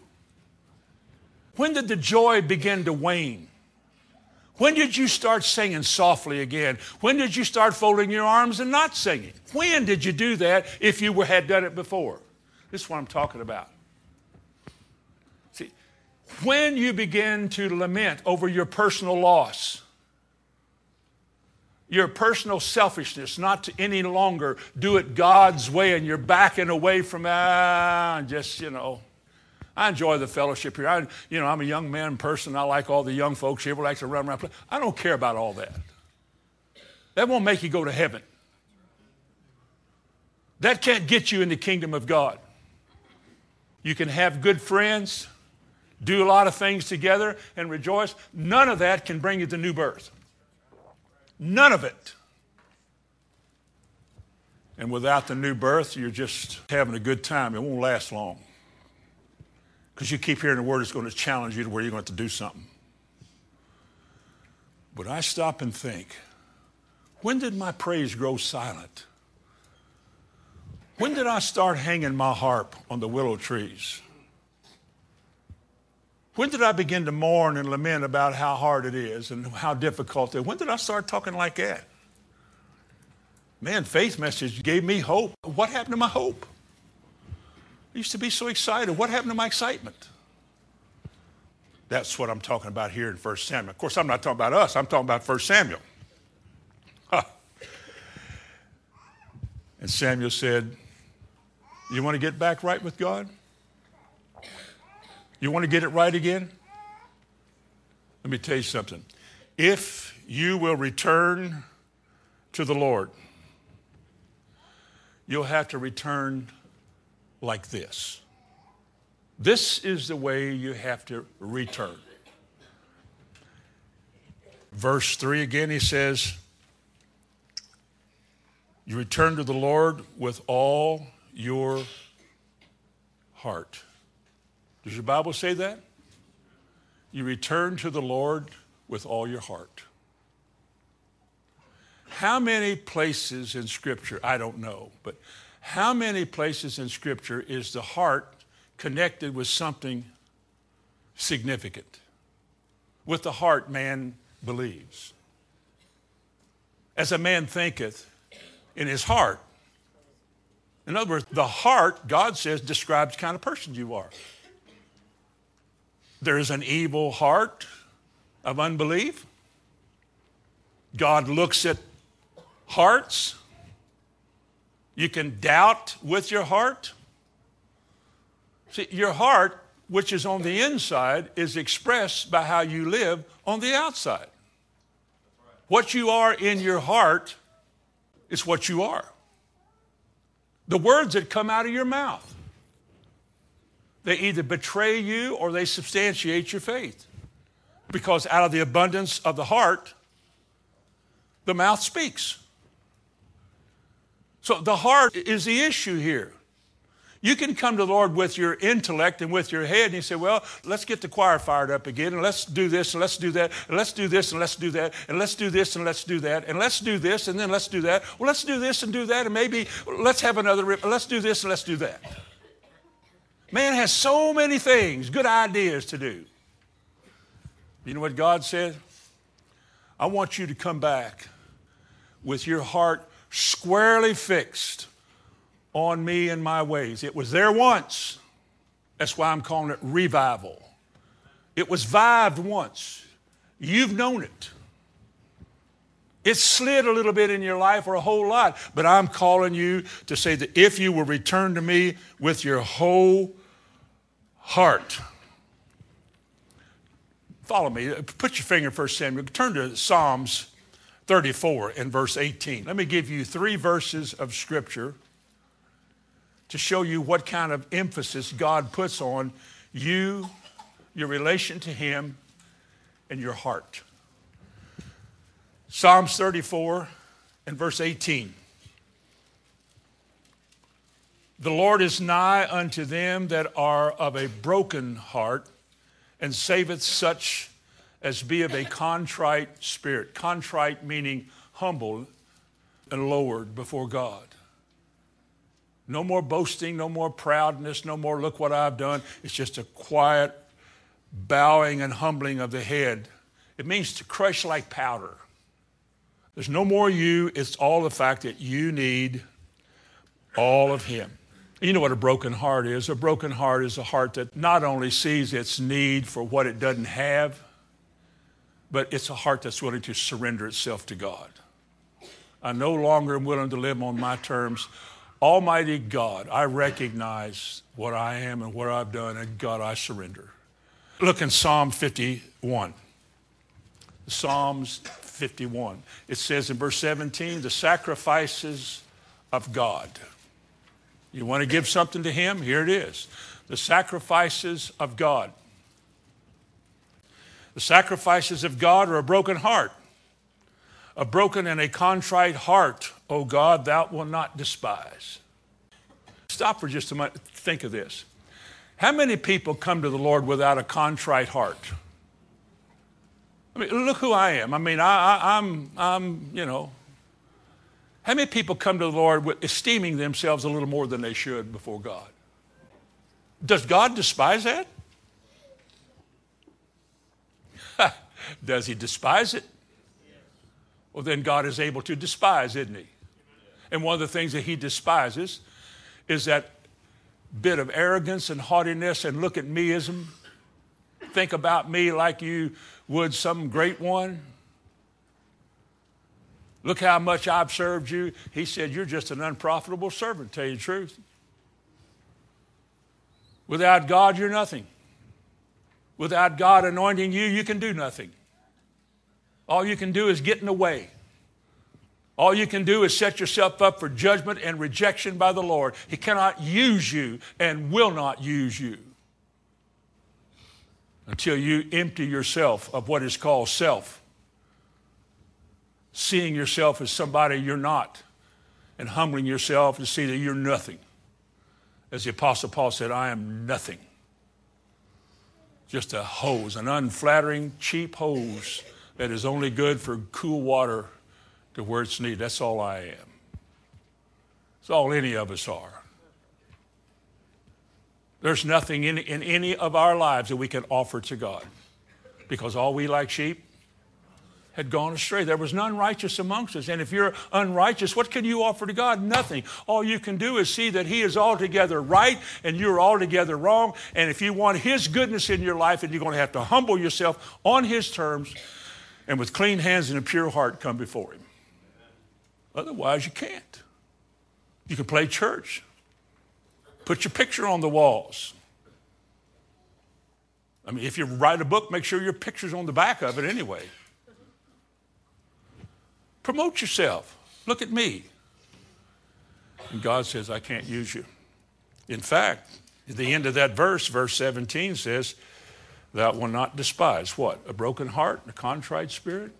When did the joy begin to wane? When did you start singing softly again? When did you start folding your arms and not singing? When did you do that if you had done it before? This is what I'm talking about. See, when you begin to lament over your personal loss, your personal selfishness, not to any longer do it God's way, and you're backing away from ah, just you know, I enjoy the fellowship here. I, you know, I'm a young man person. I like all the young folks here. We like to run around. I don't care about all that. That won't make you go to heaven. That can't get you in the kingdom of God. You can have good friends, do a lot of things together, and rejoice. None of that can bring you to new birth. None of it. And without the new birth, you're just having a good time. It won't last long. Because you keep hearing the word that's going to challenge you to where you're going to have to do something. But I stop and think when did my praise grow silent? When did I start hanging my harp on the willow trees? When did I begin to mourn and lament about how hard it is and how difficult it is? When did I start talking like that? Man, faith message gave me hope. What happened to my hope? I used to be so excited. What happened to my excitement? That's what I'm talking about here in 1 Samuel. Of course, I'm not talking about us, I'm talking about 1 Samuel. And Samuel said, You want to get back right with God? You want to get it right again? Let me tell you something. If you will return to the Lord, you'll have to return like this. This is the way you have to return. Verse 3 again, he says, You return to the Lord with all your heart. Does your Bible say that? You return to the Lord with all your heart. How many places in Scripture, I don't know, but how many places in Scripture is the heart connected with something significant? With the heart, man believes. As a man thinketh in his heart. In other words, the heart, God says, describes the kind of person you are. There's an evil heart of unbelief. God looks at hearts you can doubt with your heart. See, your heart, which is on the inside, is expressed by how you live on the outside. What you are in your heart is what you are. The words that come out of your mouth, they either betray you or they substantiate your faith. Because out of the abundance of the heart, the mouth speaks. So the heart is the issue here. You can come to the Lord with your intellect and with your head, and you say, Well, let's get the choir fired up again, and let's do this, and let's do that, and let's do this, and let's do that, and let's do this, and let's do that, and let's do this, and then let's do that. Well, let's do this and do that, and maybe let's have another, let's do this, and let's do that. Man has so many things, good ideas to do. You know what God said? I want you to come back with your heart squarely fixed on me and my ways. It was there once. That's why I'm calling it revival. It was vived once. You've known it. It slid a little bit in your life or a whole lot, but I'm calling you to say that if you will return to me with your whole heart. Follow me. Put your finger first, Samuel. Turn to Psalms 34 and verse 18. Let me give you three verses of scripture to show you what kind of emphasis God puts on you, your relation to Him, and your heart. Psalms 34 and verse 18. The Lord is nigh unto them that are of a broken heart, and saveth such as be of a contrite spirit. Contrite meaning humble and lowered before God. No more boasting, no more proudness, no more look what I've done. It's just a quiet bowing and humbling of the head. It means to crush like powder. There's no more you, it's all the fact that you need all of Him. You know what a broken heart is? A broken heart is a heart that not only sees its need for what it doesn't have, but it's a heart that's willing to surrender itself to God. I no longer am willing to live on my terms. Almighty God, I recognize what I am and what I've done, and God, I surrender. Look in Psalm 51. Psalms 51. It says in verse 17, the sacrifices of God. You want to give something to Him? Here it is. The sacrifices of God. The sacrifices of God are a broken heart. A broken and a contrite heart, O God, thou wilt not despise. Stop for just a moment. Think of this. How many people come to the Lord without a contrite heart? I mean, look who I am. I mean, I, am I'm, I'm, you know, how many people come to the Lord with esteeming themselves a little more than they should before God? Does God despise that? Does he despise it? Well, then God is able to despise, isn't he? And one of the things that he despises is that bit of arrogance and haughtiness and look at meism. Think about me like you would some great one. Look how much I've served you. He said, You're just an unprofitable servant, tell you the truth. Without God, you're nothing. Without God anointing you, you can do nothing. All you can do is get in the way. All you can do is set yourself up for judgment and rejection by the Lord. He cannot use you and will not use you until you empty yourself of what is called self seeing yourself as somebody you're not and humbling yourself to see that you're nothing. As the Apostle Paul said, I am nothing. Just a hose, an unflattering, cheap hose that is only good for cool water to where it's needed. That's all I am. That's all any of us are. There's nothing in, in any of our lives that we can offer to God because all we like sheep had gone astray. There was none righteous amongst us. And if you're unrighteous, what can you offer to God? Nothing. All you can do is see that He is altogether right and you're altogether wrong. And if you want His goodness in your life, and you're going to have to humble yourself on His terms and with clean hands and a pure heart come before Him. Otherwise, you can't. You can play church, put your picture on the walls. I mean, if you write a book, make sure your picture's on the back of it anyway. Promote yourself. Look at me. And God says, I can't use you. In fact, at the end of that verse, verse 17 says, Thou will not despise what? A broken heart, and a contrite spirit?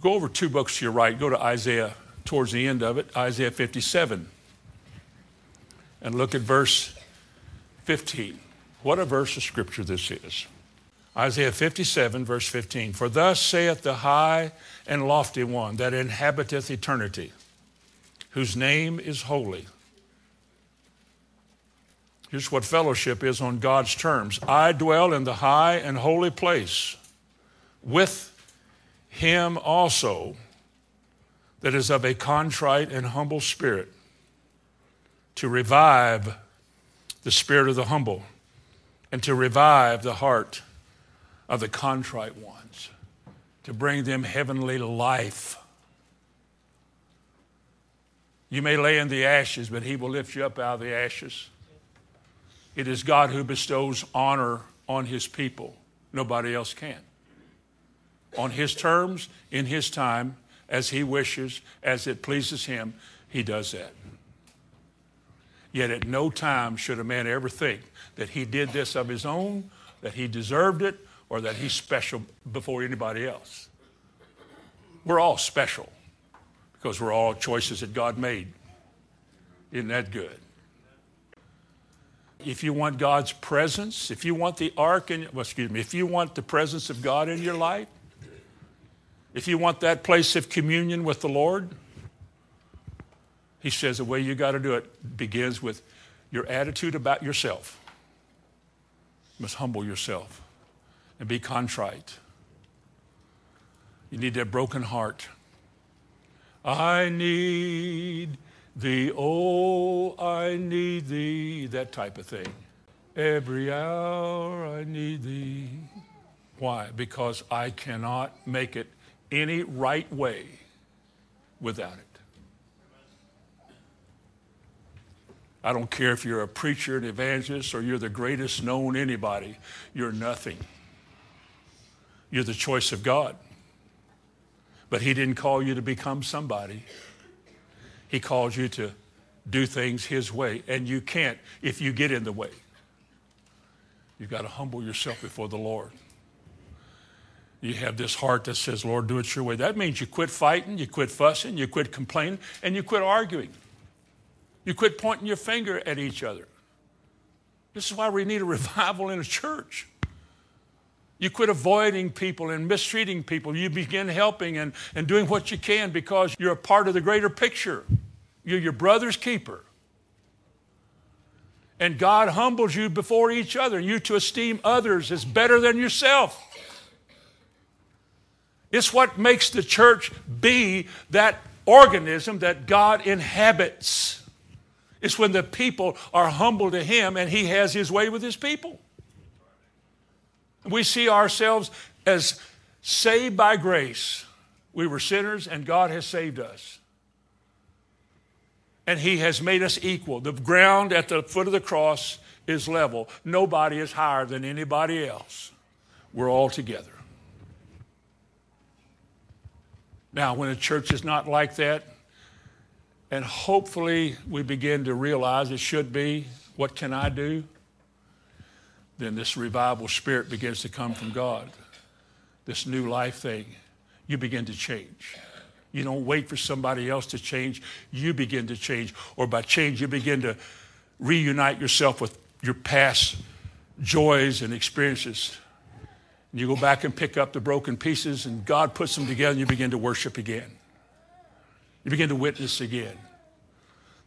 Go over two books to your right. Go to Isaiah, towards the end of it, Isaiah 57. And look at verse 15. What a verse of scripture this is. Isaiah 57, verse 15. For thus saith the high and lofty one that inhabiteth eternity, whose name is holy. Here's what fellowship is on God's terms I dwell in the high and holy place with him also that is of a contrite and humble spirit, to revive the spirit of the humble and to revive the heart of the contrite ones, to bring them heavenly life. You may lay in the ashes, but He will lift you up out of the ashes. It is God who bestows honor on His people. Nobody else can. On His terms, in His time, as He wishes, as it pleases Him, He does that. Yet at no time should a man ever think that he did this of his own, that he deserved it, or that he's special before anybody else. We're all special because we're all choices that God made. Isn't that good? If you want God's presence, if you want the ark in, well, excuse me, if you want the presence of God in your life, if you want that place of communion with the Lord, he says the way you got to do it begins with your attitude about yourself. You must humble yourself and be contrite. You need that broken heart. I need thee, oh, I need thee, that type of thing. Every hour I need thee. Why? Because I cannot make it any right way without it. I don't care if you're a preacher, an evangelist, or you're the greatest known anybody, you're nothing. You're the choice of God. But He didn't call you to become somebody. He calls you to do things His way. And you can't if you get in the way. You've got to humble yourself before the Lord. You have this heart that says, Lord, do it your way. That means you quit fighting, you quit fussing, you quit complaining, and you quit arguing. You quit pointing your finger at each other. This is why we need a revival in a church. You quit avoiding people and mistreating people. You begin helping and, and doing what you can because you're a part of the greater picture. You're your brother's keeper. And God humbles you before each other, and you to esteem others as better than yourself. It's what makes the church be that organism that God inhabits. It's when the people are humble to Him and He has His way with His people. We see ourselves as saved by grace. We were sinners and God has saved us. And He has made us equal. The ground at the foot of the cross is level. Nobody is higher than anybody else. We're all together. Now, when a church is not like that, and hopefully we begin to realize it should be, what can I do? Then this revival spirit begins to come from God. This new life thing, you begin to change. You don't wait for somebody else to change, you begin to change. Or by change, you begin to reunite yourself with your past joys and experiences. And you go back and pick up the broken pieces, and God puts them together, and you begin to worship again. You begin to witness again.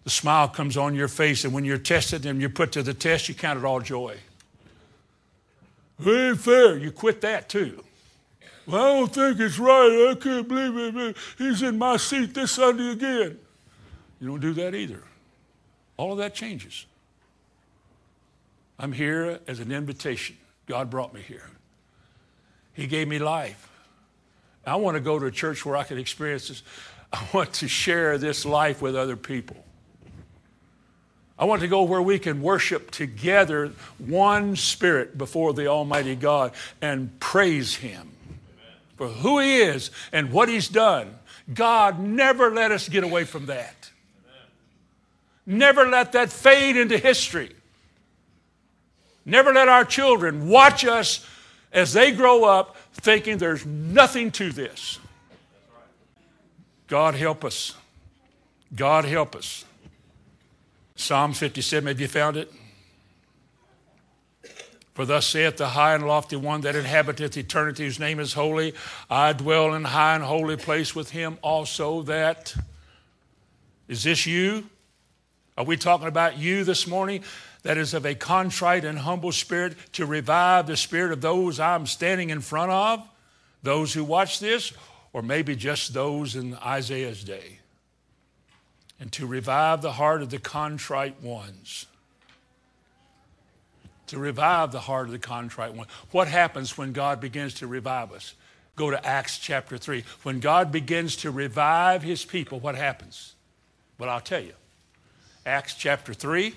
The smile comes on your face, and when you're tested and you're put to the test, you count it all joy. Ain't fair. You quit that too. Well, I don't think it's right. I can't believe it. He's in my seat this Sunday again. You don't do that either. All of that changes. I'm here as an invitation. God brought me here. He gave me life. I want to go to a church where I can experience this. I want to share this life with other people. I want to go where we can worship together one spirit before the Almighty God and praise Him for who He is and what He's done. God never let us get away from that. Never let that fade into history. Never let our children watch us as they grow up thinking there's nothing to this. God help us. God help us. Psalm 57, have you found it? For thus saith the high and lofty one that inhabiteth eternity, whose name is holy. I dwell in high and holy place with him also that. Is this you? Are we talking about you this morning? That is of a contrite and humble spirit to revive the spirit of those I'm standing in front of, those who watch this, or maybe just those in Isaiah's day and to revive the heart of the contrite ones. To revive the heart of the contrite one. What happens when God begins to revive us? Go to Acts chapter 3. When God begins to revive his people, what happens? Well, I'll tell you. Acts chapter 3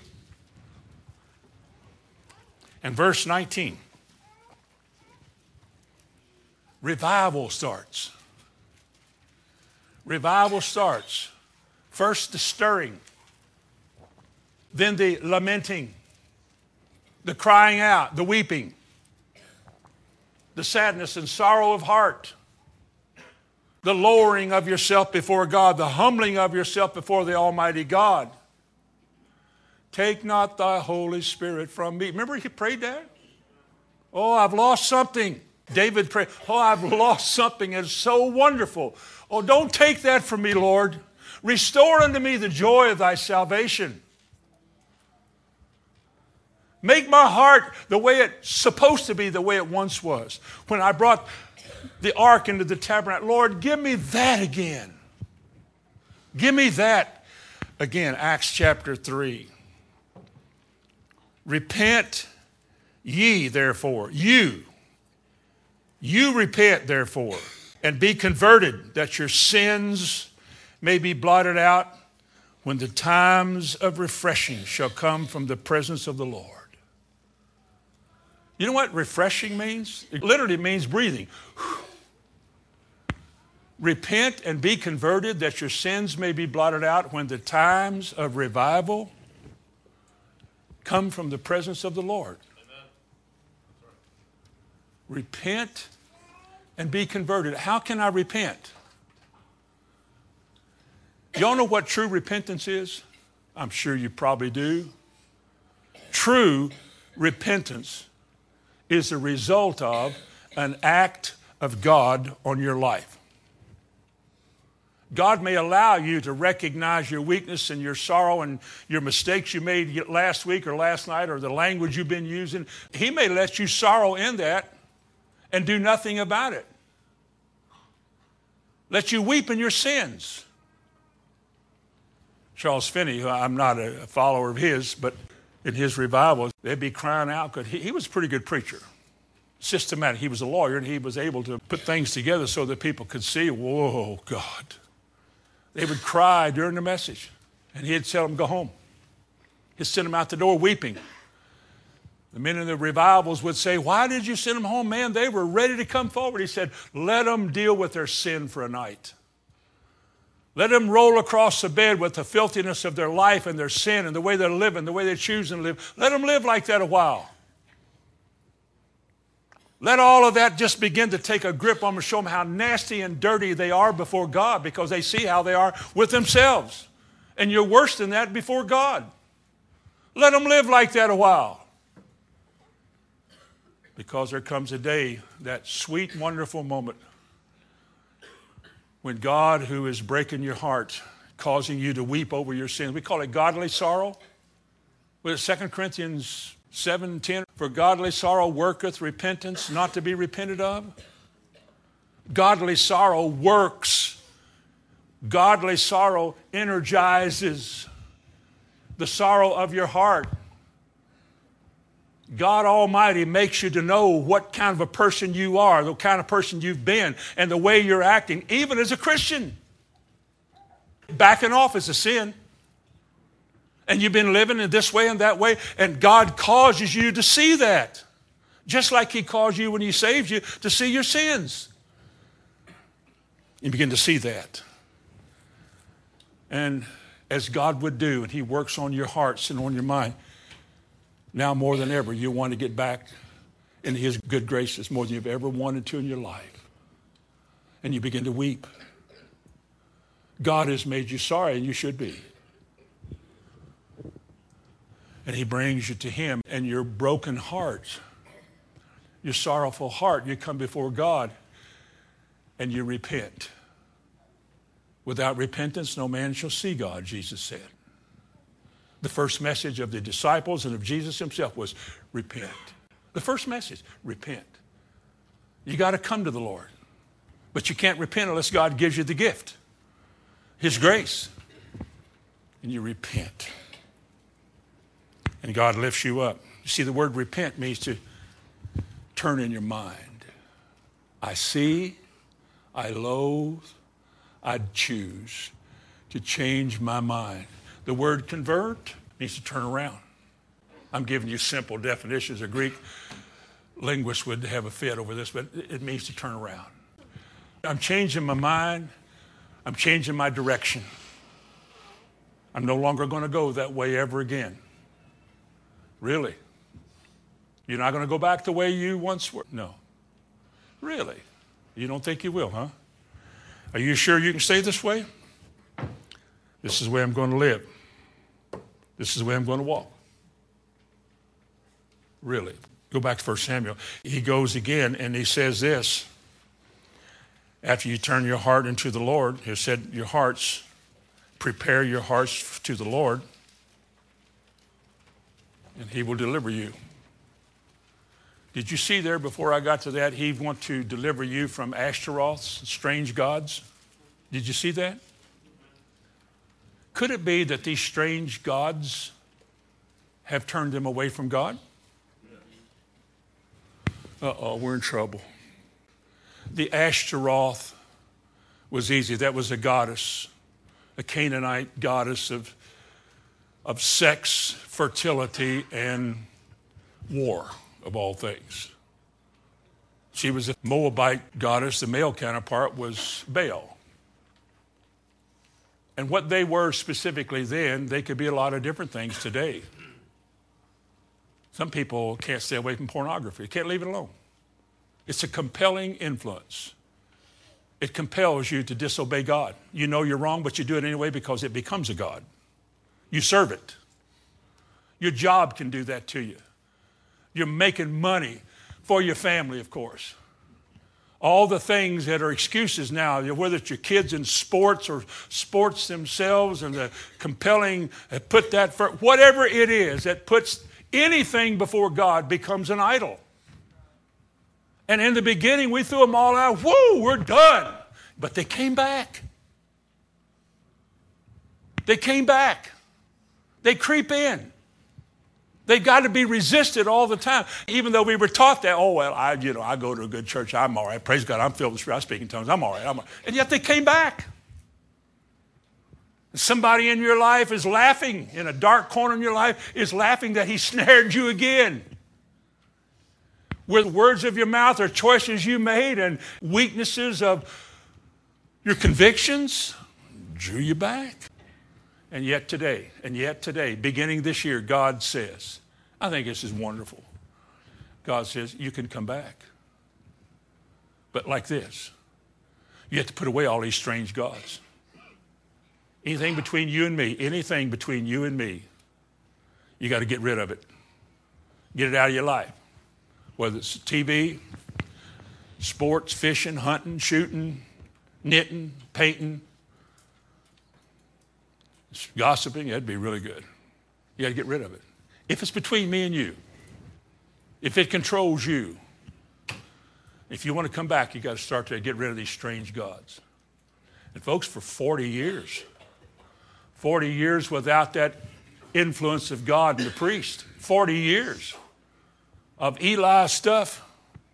and verse 19. Revival starts. Revival starts First, the stirring, then the lamenting, the crying out, the weeping, the sadness and sorrow of heart. the lowering of yourself before God, the humbling of yourself before the Almighty God. Take not thy Holy Spirit from me. Remember he prayed that? Oh, I've lost something. David prayed, Oh, I've (laughs) lost something. It's so wonderful. Oh, don't take that from me, Lord. Restore unto me the joy of thy salvation. Make my heart the way it's supposed to be, the way it once was. When I brought the ark into the tabernacle, Lord, give me that again. Give me that again. Acts chapter 3. Repent ye, therefore, you, you repent, therefore, and be converted, that your sins may be blotted out when the times of refreshing shall come from the presence of the Lord. You know what refreshing means? It literally means breathing. (sighs) Repent and be converted that your sins may be blotted out when the times of revival come from the presence of the Lord. Repent and be converted. How can I repent? Y'all know what true repentance is? I'm sure you probably do. True repentance is the result of an act of God on your life. God may allow you to recognize your weakness and your sorrow and your mistakes you made last week or last night or the language you've been using. He may let you sorrow in that and do nothing about it. Let you weep in your sins. Charles Finney, who I'm not a follower of his, but in his revivals, they'd be crying out because he, he was a pretty good preacher. Systematic. He was a lawyer and he was able to put things together so that people could see, whoa, God. They would cry during the message and he'd tell them, go home. He'd send them out the door weeping. The men in the revivals would say, Why did you send them home? Man, they were ready to come forward. He said, Let them deal with their sin for a night. Let them roll across the bed with the filthiness of their life and their sin and the way they're living, the way they're choosing to live. Let them live like that a while. Let all of that just begin to take a grip on them, show them how nasty and dirty they are before God because they see how they are with themselves. And you're worse than that before God. Let them live like that a while. Because there comes a day, that sweet, wonderful moment, when God, who is breaking your heart, causing you to weep over your sins, we call it godly sorrow. With 2 Corinthians 7 10, for godly sorrow worketh repentance, not to be repented of. Godly sorrow works. Godly sorrow energizes the sorrow of your heart God Almighty makes you to know what kind of a person you are, the kind of person you've been, and the way you're acting, even as a Christian. Backing off is a sin. And you've been living in this way and that way, and God causes you to see that. Just like He caused you when He saved you to see your sins. You begin to see that. And as God would do, and He works on your hearts and on your mind, now more than ever, you want to get back in His good graces more than you've ever wanted to in your life. And you begin to weep. God has made you sorry, and you should be. And He brings you to Him, and your broken heart, your sorrowful heart, you come before God and you repent. Without repentance, no man shall see God, Jesus said. The first message of the disciples and of Jesus himself was repent. The first message, repent. You got to come to the Lord. But you can't repent unless God gives you the gift, His grace. And you repent. And God lifts you up. You see, the word repent means to turn in your mind. I see, I loathe, I choose to change my mind. The word convert means to turn around. I'm giving you simple definitions. A Greek linguist would have a fit over this, but it means to turn around. I'm changing my mind. I'm changing my direction. I'm no longer going to go that way ever again. Really? You're not going to go back the way you once were? No. Really? You don't think you will, huh? Are you sure you can stay this way? This is the way I'm going to live. This is the way I'm going to walk. Really. Go back to 1 Samuel. He goes again and he says this after you turn your heart into the Lord, he said, Your hearts, prepare your hearts to the Lord, and he will deliver you. Did you see there before I got to that? He want to deliver you from Ashtaroths, strange gods. Did you see that? Could it be that these strange gods have turned them away from God? Uh oh, we're in trouble. The Ashtaroth was easy. That was a goddess, a Canaanite goddess of, of sex, fertility, and war, of all things. She was a Moabite goddess. The male counterpart was Baal. And what they were specifically then, they could be a lot of different things today. Some people can't stay away from pornography, can't leave it alone. It's a compelling influence. It compels you to disobey God. You know you're wrong, but you do it anyway because it becomes a God. You serve it. Your job can do that to you. You're making money for your family, of course. All the things that are excuses now, whether it's your kids in sports or sports themselves and the compelling, put that for whatever it is that puts anything before God becomes an idol. And in the beginning, we threw them all out. Whoa, we're done. But they came back. They came back. They creep in. They've got to be resisted all the time. Even though we were taught that, oh, well, I, you know, I go to a good church. I'm all right. Praise God. I'm filled with Spirit. I speak in tongues. I'm all right. I'm all right. And yet they came back. Somebody in your life is laughing, in a dark corner in your life, is laughing that he (laughs) snared you again With words of your mouth or choices you made and weaknesses of your convictions drew you back. And yet today, and yet today, beginning this year, God says, I think this is wonderful. God says, you can come back. But like this, you have to put away all these strange gods. Anything between you and me, anything between you and me, you got to get rid of it. Get it out of your life whether it's TV, sports, fishing, hunting, shooting, knitting, painting, gossiping, that'd be really good. You got to get rid of it. If it's between me and you, if it controls you, if you want to come back, you got to start to get rid of these strange gods. And folks, for 40 years, 40 years without that influence of God and the priest, 40 years of Eli stuff.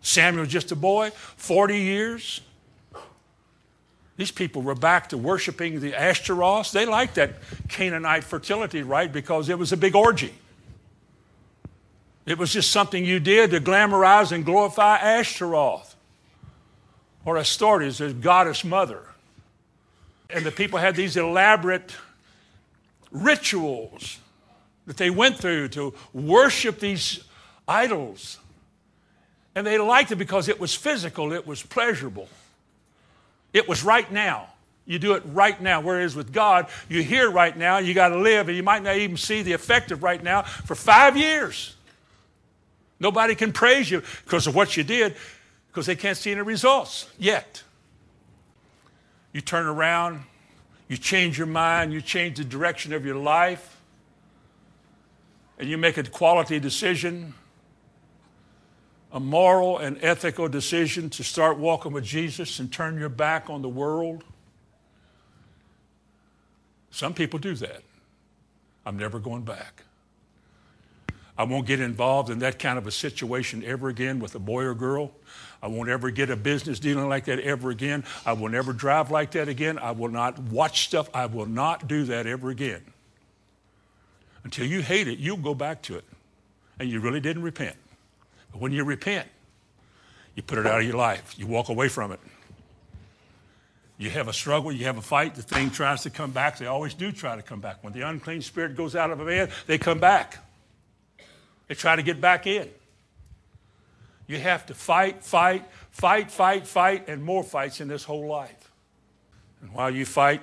Samuel just a boy, 40 years. These people were back to worshiping the Ashtaroths. They liked that Canaanite fertility right? because it was a big orgy. It was just something you did to glamorize and glorify Ashtaroth or Astartes, the goddess mother. And the people had these elaborate rituals that they went through to worship these idols. And they liked it because it was physical, it was pleasurable. It was right now. You do it right now. Whereas with God, you're here right now, you got to live, and you might not even see the effect of right now for five years. Nobody can praise you because of what you did because they can't see any results yet. You turn around, you change your mind, you change the direction of your life, and you make a quality decision a moral and ethical decision to start walking with Jesus and turn your back on the world? Some people do that. I'm never going back. I won't get involved in that kind of a situation ever again with a boy or girl. I won't ever get a business dealing like that ever again. I will never drive like that again. I will not watch stuff. I will not do that ever again. Until you hate it, you'll go back to it. And you really didn't repent. But when you repent, you put it out of your life, you walk away from it. You have a struggle, you have a fight, the thing tries to come back. They always do try to come back. When the unclean spirit goes out of a man, they come back. They try to get back in. You have to fight, fight, fight, fight, fight, and more fights in this whole life. And while you fight,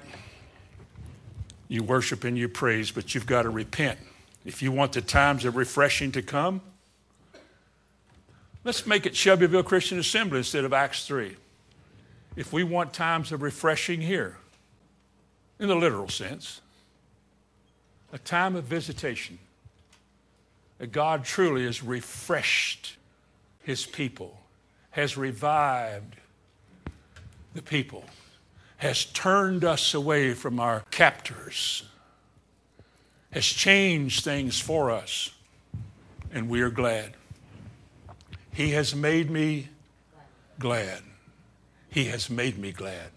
you worship and you praise, but you've got to repent. If you want the times of refreshing to come, let's make it Shelbyville Christian Assembly instead of Acts 3. If we want times of refreshing here, in the literal sense, a time of visitation, that God truly has refreshed his people, has revived the people, has turned us away from our captors, has changed things for us, and we are glad. He has made me glad. He has made me glad.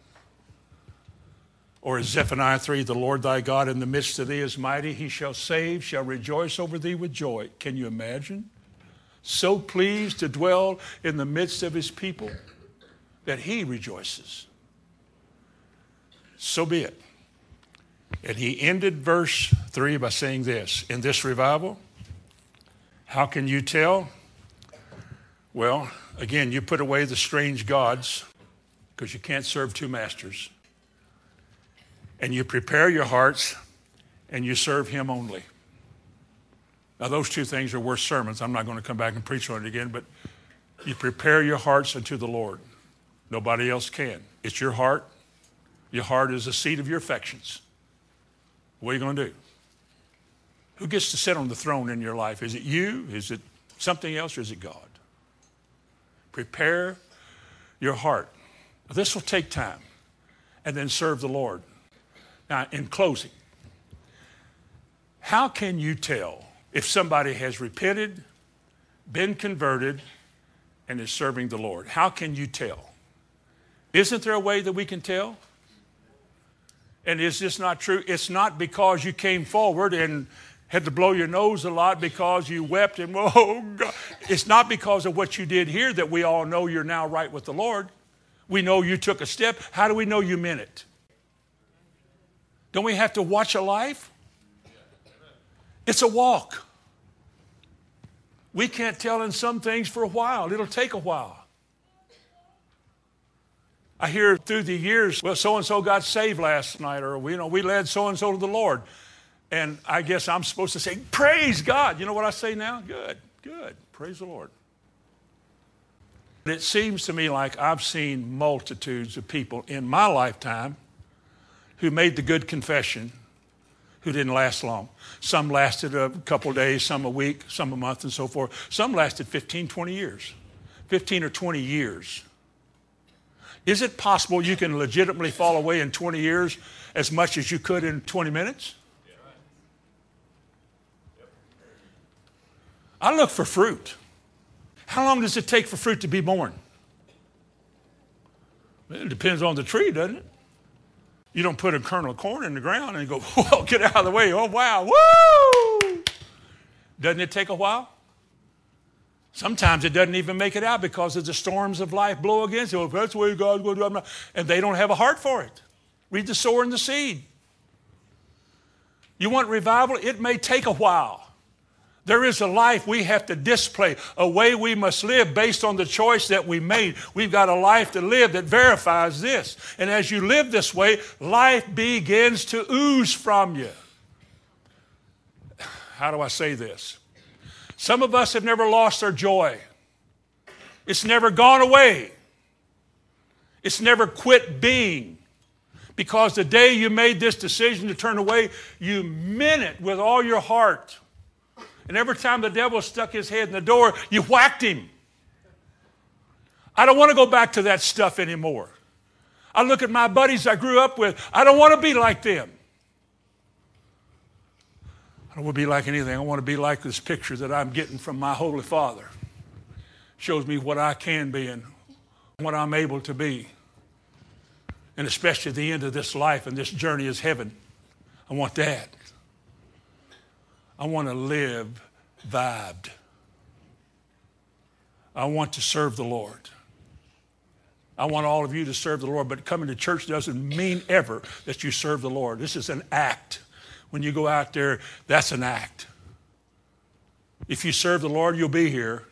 Or as Zephaniah 3, the Lord thy God in the midst of thee is mighty, he shall save, shall rejoice over thee with joy. Can you imagine? So pleased to dwell in the midst of his people that he rejoices. So be it. And he ended verse 3 by saying this In this revival, how can you tell? Well, again, you put away the strange gods because you can't serve two masters and you prepare your hearts and you serve Him only. Now, those two things are worth sermons. I'm not going to come back and preach on it again, but you prepare your hearts unto the Lord. Nobody else can. It's your heart. Your heart is the seat of your affections. What are you going to do? Who gets to sit on the throne in your life? Is it you? Is it something else? Or is it God? Prepare your heart. This will take time. And then serve the Lord. Now, in closing, how can you tell if somebody has repented, been converted, and is serving the Lord? How can you tell? Isn't there a way that we can tell? And is this not true? It's not because you came forward and had to blow your nose a lot because you wept and, (laughs) oh, God. It's not because of what you did here that we all know you're now right with the Lord. We know you took a step. How do we know you meant it? Don't we have to watch a life? It's a walk. We can't tell in some things for a while, it'll take a while. I hear through the years, well, so and so got saved last night, or you know, we led so and so to the Lord. And I guess I'm supposed to say, Praise God. You know what I say now? Good, good. Praise the Lord. But It seems to me like I've seen multitudes of people in my lifetime who made the good confession who didn't last long. Some lasted a couple days, some a week, some a month, and so forth. Some lasted 15, 20 years. 15 or 20 years. Is it possible you can legitimately fall away in 20 years as much as you could in 20 minutes? I look for fruit. How long does it take for fruit to be born? It depends on the tree, doesn't it? You don't put a kernel of corn in the ground and go, (laughs) well, get out of the way. Oh, wow. Woo! Doesn't it take a while? Sometimes it doesn't even make it out because of the storms of life blow against it. Well, that's the way God's going to do it, and they don't have a heart for it. Read the sower and the seed. You want revival? It may take a while. There is a life we have to display, a way we must live based on the choice that we made. We've got a life to live that verifies this. And as you live this way, life begins to ooze from you. How do I say this? Some of us have never lost our joy, it's never gone away, it's never quit being. Because the day you made this decision to turn away, you meant it with all your heart. And every time the devil stuck his head in the door, you whacked him. I don't want to go back to that stuff anymore. I look at my buddies I grew up with. I don't want to be like them. I don't want to be like anything. I want to be like this picture that I'm getting from my Holy Father. Shows me what I can be and what I'm able to be. And especially at the end of this life and this journey is heaven. I want that. I want to live vibed. I want to serve the Lord. I want all of you to serve the Lord, but coming to church doesn't mean ever that you serve the Lord. This is an act. When you go out there, that's an act. If you serve the Lord, you'll be here,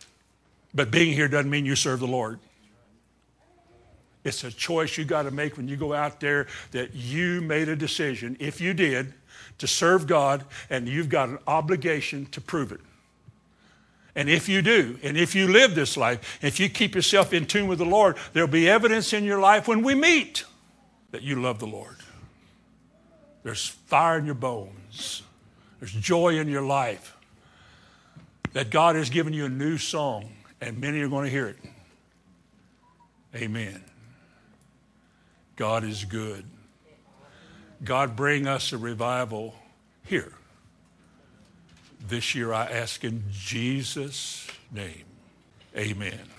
but being here doesn't mean you serve the Lord. It's a choice you got to make when you go out there that you made a decision, if you did, to serve God, and you've got an obligation to prove it. And if you do, and if you live this life, if you keep yourself in tune with the Lord, there'll be evidence in your life when we meet that you love the Lord. There's fire in your bones, there's joy in your life, that God has given you a new song, and many are going to hear it. Amen. God is good. God, bring us a revival here. This year I ask in Jesus' name. Amen.